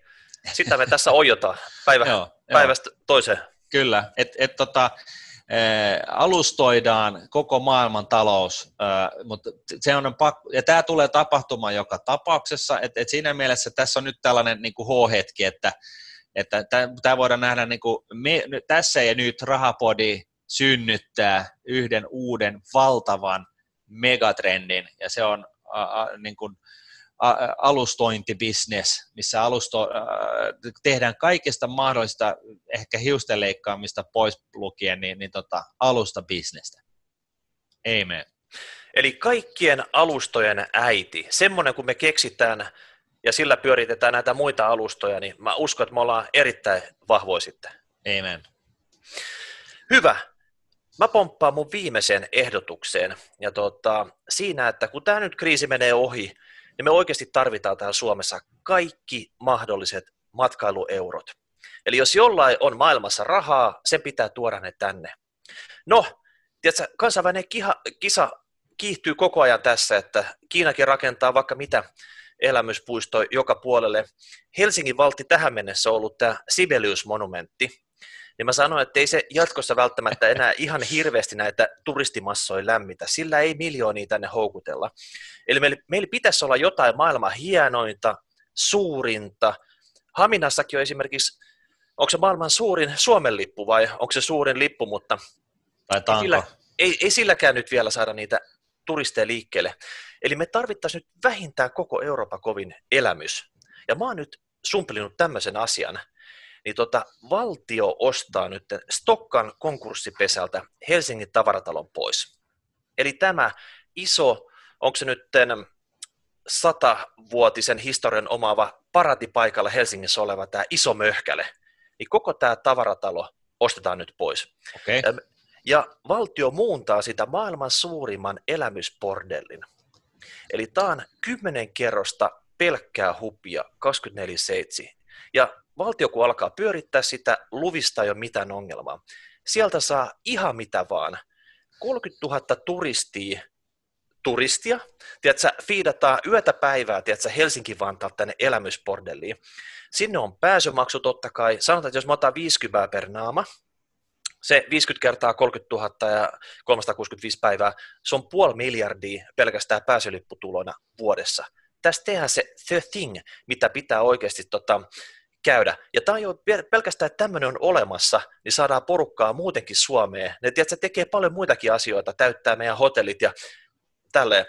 sitä me tässä (laughs) ojotaan päivä, joo, päivästä toiseen. Kyllä, että et, tota, alustoidaan koko maailman talous, mutta se on pakko, ja tämä tulee tapahtumaan joka tapauksessa, että et siinä mielessä tässä on nyt tällainen niin kuin H-hetki, että että tämä voidaan nähdä niin kuin me, tässä ja nyt rahapodi synnyttää yhden uuden valtavan megatrendin, ja se on a, a, niin kuin, alustointibisnes, missä alusto, tehdään kaikesta mahdollista ehkä hiusten leikkaamista pois lukien, niin, niin tota, alustabisnestä. Amen. Eli kaikkien alustojen äiti, semmoinen kun me keksitään ja sillä pyöritetään näitä muita alustoja, niin mä uskon, että me ollaan erittäin vahvoja sitten. Amen. Hyvä. Mä pomppaan mun viimeiseen ehdotukseen. Ja tota, siinä, että kun tämä nyt kriisi menee ohi, niin me oikeasti tarvitaan täällä Suomessa kaikki mahdolliset matkailueurot. Eli jos jollain on maailmassa rahaa, sen pitää tuoda ne tänne. No, tiedätkö, kansainvälinen kiha, kisa kiihtyy koko ajan tässä, että Kiinakin rakentaa vaikka mitä elämyspuisto joka puolelle. Helsingin valti tähän mennessä on ollut tämä Sibelius-monumentti, niin mä sanoin, että ei se jatkossa välttämättä enää ihan hirveästi näitä turistimassoja lämmitä, sillä ei miljoonia tänne houkutella. Eli meillä, meillä pitäisi olla jotain maailman hienointa, suurinta. Haminassakin on esimerkiksi, onko se maailman suurin Suomen lippu vai onko se suurin lippu, mutta tai sillä, ei, ei silläkään nyt vielä saada niitä turisteja liikkeelle. Eli me tarvittaisiin nyt vähintään koko Euroopan kovin elämys. Ja mä oon nyt sumpelinut tämmöisen asian, niin tota, valtio ostaa nyt Stokkan konkurssipesältä Helsingin tavaratalon pois. Eli tämä iso, onko se nyt satavuotisen historian omaava paratipaikalla Helsingissä oleva tämä iso möhkäle, niin koko tämä tavaratalo ostetaan nyt pois. Okay. Ja valtio muuntaa sitä maailman suurimman elämyspordellin. Eli tämä on kymmenen kerrosta pelkkää hupia 24-7. Ja valtio kun alkaa pyörittää sitä, luvista ei ole mitään ongelmaa. Sieltä saa ihan mitä vaan. 30 000 turistia, turistia, tiedätkö, fiidataan yötä päivää, tiedätkö, Helsinki-Vantaalta tänne elämysbordelliin. Sinne on pääsymaksu totta kai. Sanotaan, että jos mä otan 50 per naama, se 50 kertaa 30 000 ja 365 päivää, se on puoli miljardia pelkästään pääsylipputulona vuodessa. Tässä tehdään se the thing, mitä pitää oikeasti tota, käydä. Ja tämä on jo pelkästään, että tämmöinen on olemassa, niin saadaan porukkaa muutenkin Suomeen. Ne tiedätkö, tekee paljon muitakin asioita, täyttää meidän hotellit ja tälleen.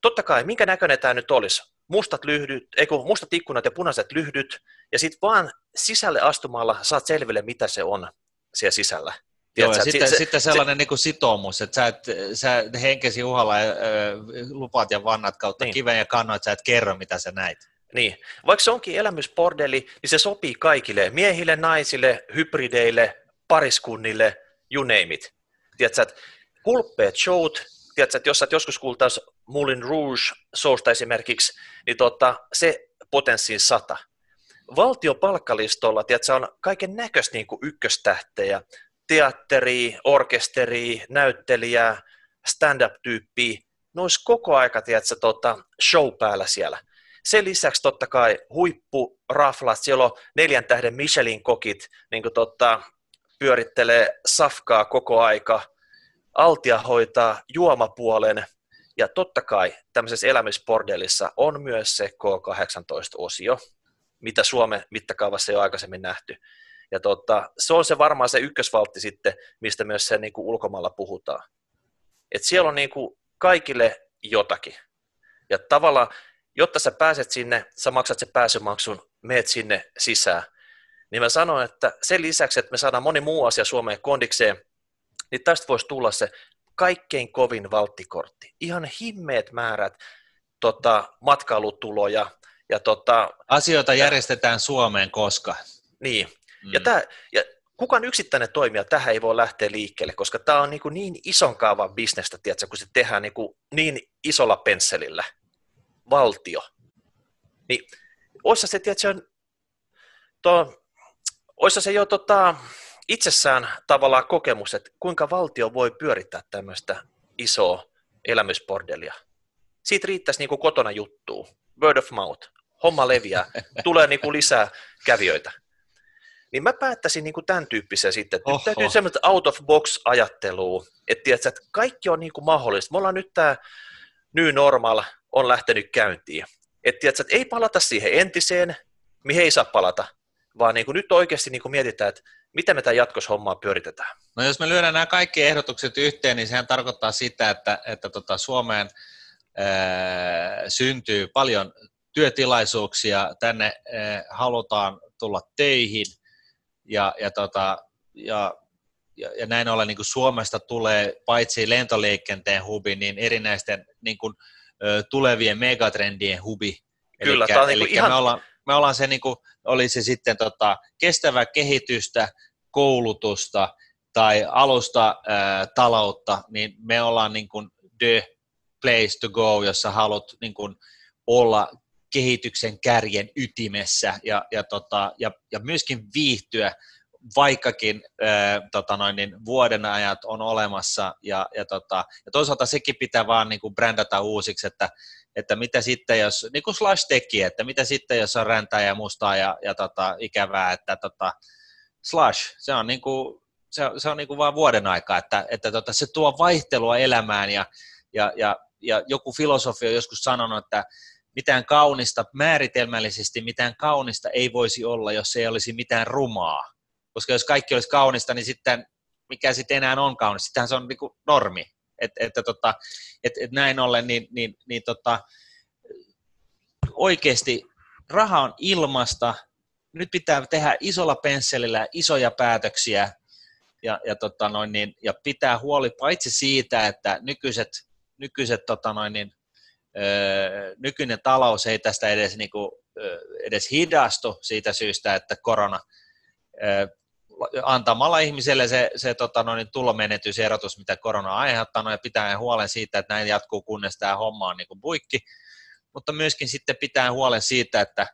Totta kai, minkä näköinen tämä nyt olisi? Mustat, lyhdyt, ei kun mustat ikkunat ja punaiset lyhdyt, ja sitten vaan sisälle astumalla saat selville, mitä se on siellä sisällä. Joo, ja sitten, se, sitten sellainen se, niin kuin sitoumus, että sä, et, sä henkesi uhalla äh, lupaat ja vannat kautta niin. kiven ja kannoit, että sä et kerro, mitä sä näit. Niin, vaikka se onkin elämysbordelli, niin se sopii kaikille, miehille, naisille, hybrideille, pariskunnille, you name it. Tiedätkö, että hulppeet showt, tiedätkö, että jos sä joskus kuultaisi Moulin Rouge sousta esimerkiksi, niin tota, se potenssiin sata. Valtion palkkalistolla tiedätkö, on kaiken näköistä niin ykköstähtejä, teatteri, orkesteri, näyttelijää, stand-up-tyyppiä, ne olisi koko aika tiedätkö, tota, show päällä siellä. Sen lisäksi totta kai huippuraflat, siellä on neljän tähden Michelin kokit, niin kuin tota, pyörittelee safkaa koko aika, Altia hoitaa juomapuolen, ja totta kai tämmöisessä elämisbordellissa on myös se K18-osio, mitä Suomen mittakaavassa ei ole aikaisemmin nähty. Ja tota, se on se varmaan se ykkösvaltti sitten, mistä myös se niin kuin ulkomailla puhutaan. Et siellä on niin kuin kaikille jotakin. Ja tavallaan, jotta sä pääset sinne, sä maksat se pääsymaksun, meet sinne sisään. Niin mä sanoin, että sen lisäksi, että me saadaan moni muu asia Suomeen kondikseen, niin tästä voisi tulla se kaikkein kovin valttikortti. Ihan himmeet määrät tota, matkailutuloja. Ja, tota, Asioita järjestetään Suomeen koska. Niin. Mm. Ja, tää, ja kukaan yksittäinen toimija tähän ei voi lähteä liikkeelle, koska tämä on niin, niin ison kaavan bisnestä, tiedätkö, kun se tehdään niin, niin isolla pensselillä. Valtio. Niin, oissa se, tiedätkö, to, oissa se jo tota, itsessään tavallaan kokemus, että kuinka valtio voi pyörittää tämmöistä isoa elämysbordelia. Siitä riittäisi niin kuin kotona juttuu, word of mouth, homma leviää, (laughs) tulee niin kuin lisää kävijöitä. Niin mä päättäisin niin kuin tämän tyyppisiä sitten, että nyt täytyy semmoista out of box ajattelua, että, tiedätkö, että kaikki on niin kuin mahdollista. Me ollaan nyt tämä new normal on lähtenyt käyntiin. Että, tiedätkö, että ei palata siihen entiseen, mihin ei saa palata, vaan niin kuin nyt oikeasti niin kuin mietitään, että miten me tämä hommaa pyöritetään? No jos me lyödään nämä kaikki ehdotukset yhteen, niin sehän tarkoittaa sitä, että, että tota Suomeen ää, syntyy paljon työtilaisuuksia, tänne ää, halutaan tulla töihin ja, ja, tota, ja, ja, ja näin ollen niin kuin Suomesta tulee paitsi lentoliikenteen hubi, niin erinäisten niin kuin, tulevien megatrendien hubi. Kyllä, elikkä, tämä on niin kuin ihan... me ollaan, me ollaan se, niin kuin, oli se sitten tota, kestävää kehitystä, koulutusta tai alusta ää, taloutta, niin me ollaan niin kuin the place to go, jossa haluat niin kuin olla kehityksen kärjen ytimessä ja, ja, tota, ja, ja myöskin viihtyä, vaikkakin ää, tota noin, niin vuoden ajat on olemassa ja, ja, tota, ja toisaalta sekin pitää vaan niin kuin brändätä uusiksi, että että mitä sitten, jos, niin kuin Slash teki, että mitä sitten, jos on räntää ja mustaa ja, ja tota, ikävää, että tota, Slash, se on niin kuin, se, se on niin kuin vaan vuoden aikaa, että, että tota, se tuo vaihtelua elämään ja, ja, ja, ja joku filosofi on joskus sanonut, että mitään kaunista, määritelmällisesti mitään kaunista ei voisi olla, jos ei olisi mitään rumaa. Koska jos kaikki olisi kaunista, niin sitten mikä sitten enää on kaunis, sittenhän se on niin kuin normi. Et, että tota, et, et näin ollen, niin, niin, niin tota, oikeasti raha on ilmasta, nyt pitää tehdä isolla pensselillä isoja päätöksiä ja, ja, tota noin, niin, ja pitää huoli paitsi siitä, että nykyiset, nykyiset tota noin, niin, öö, nykyinen talous ei tästä edes, niin kuin, öö, edes hidastu siitä syystä, että korona öö, antamalla ihmiselle se, se tota noin, tulomenetys, erotus, mitä korona on aiheuttanut, ja pitää huolen siitä, että näin jatkuu, kunnes tämä homma on niin kuin buikki, mutta myöskin sitten pitää huolen siitä, että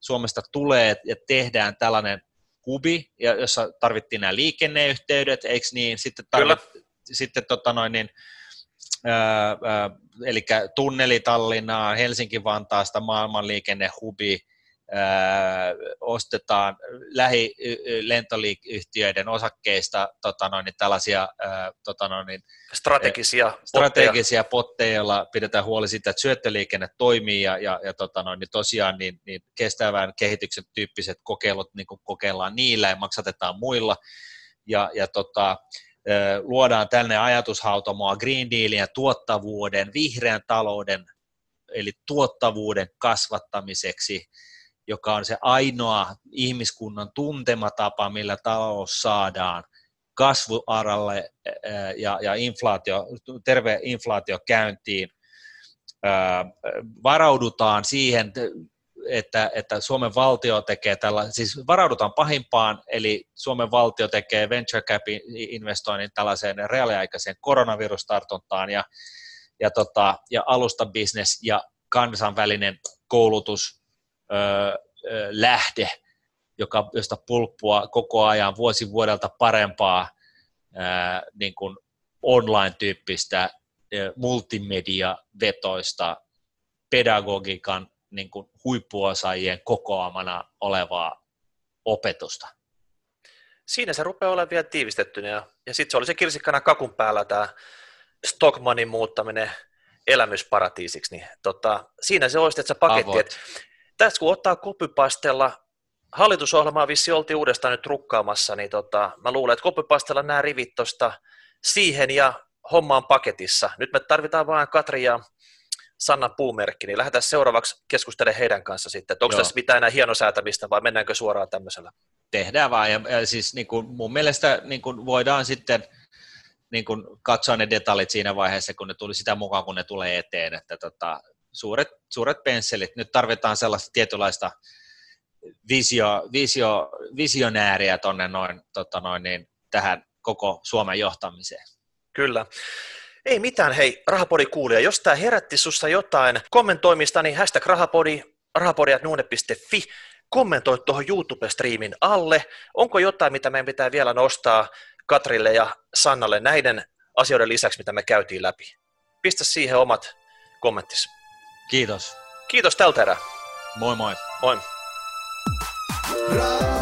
Suomesta tulee ja tehdään tällainen kubi, jossa tarvittiin nämä liikenneyhteydet, eikö niin? Sitten, tarvit, sitten tota noin, niin, ää, ää, eli tunneli Tallinnaan, Helsinki-Vantaasta maailmanliikennehubi, ostetaan lähilentoliikkeyhtiöiden osakkeista tota noin, niin tällaisia tota noin, niin, strategisia, strategisia potteja. potteja, joilla pidetään huoli siitä, että syöttöliikenne toimii ja, ja, ja tota noin, niin tosiaan niin, niin kestävän kehityksen tyyppiset kokeilut niin kokeillaan niillä ja maksatetaan muilla. Ja, ja tota, luodaan tänne ajatushautomoa Green Dealin ja tuottavuuden, vihreän talouden, eli tuottavuuden kasvattamiseksi joka on se ainoa ihmiskunnan tuntema tapa, millä talous saadaan kasvuaralle ja, ja inflaatio, terve inflaatio käyntiin. Varaudutaan siihen, että, että Suomen valtio tekee tällä, siis varaudutaan pahimpaan, eli Suomen valtio tekee venture cap investoinnin tällaiseen reaaliaikaiseen koronavirustartuntaan ja ja, tota, ja alustabisnes ja kansainvälinen koulutus lähde, joka, josta pulppua koko ajan vuosi vuodelta parempaa niin kuin online-tyyppistä multimedia-vetoista pedagogiikan niin kuin huippuosaajien kokoamana olevaa opetusta. Siinä se rupeaa olemaan vielä tiivistettynä ja, ja sitten se oli se kirsikkana kakun päällä tämä Stockmanin muuttaminen elämysparatiisiksi, niin tota, siinä se olisi, se paketti, että tässä kun ottaa kopypastella, hallitusohjelmaa vissi oltiin uudestaan nyt rukkaamassa, niin tota, mä luulen, että kopypastella nämä rivit tuosta siihen ja hommaan paketissa. Nyt me tarvitaan vain Katri ja Sanna Puumerkki, niin lähdetään seuraavaksi keskustelemaan heidän kanssa sitten, että onko Joo. tässä mitään enää hienosäätämistä vai mennäänkö suoraan tämmöisellä? Tehdään vaan, ja, ja siis niin kuin mun mielestä niin kuin voidaan sitten niin kuin katsoa ne detaljit siinä vaiheessa, kun ne tuli sitä mukaan, kun ne tulee eteen, että tota, suuret, suuret pensselit, nyt tarvitaan sellaista tietynlaista visio, visio, visionääriä tonne noin, tota noin, niin tähän koko Suomen johtamiseen. Kyllä. Ei mitään, hei, Rahapodi kuulija, jos tämä herätti sussa jotain kommentoimista, niin hashtag rahapodi, rahapodi.nuune.fi, kommentoi tuohon YouTube-striimin alle. Onko jotain, mitä meidän pitää vielä nostaa Katrille ja Sannalle näiden asioiden lisäksi, mitä me käytiin läpi? Pistä siihen omat kommenttisi. Kiitos. Kiitos tältä erää. Moi moi. Moi. Ra-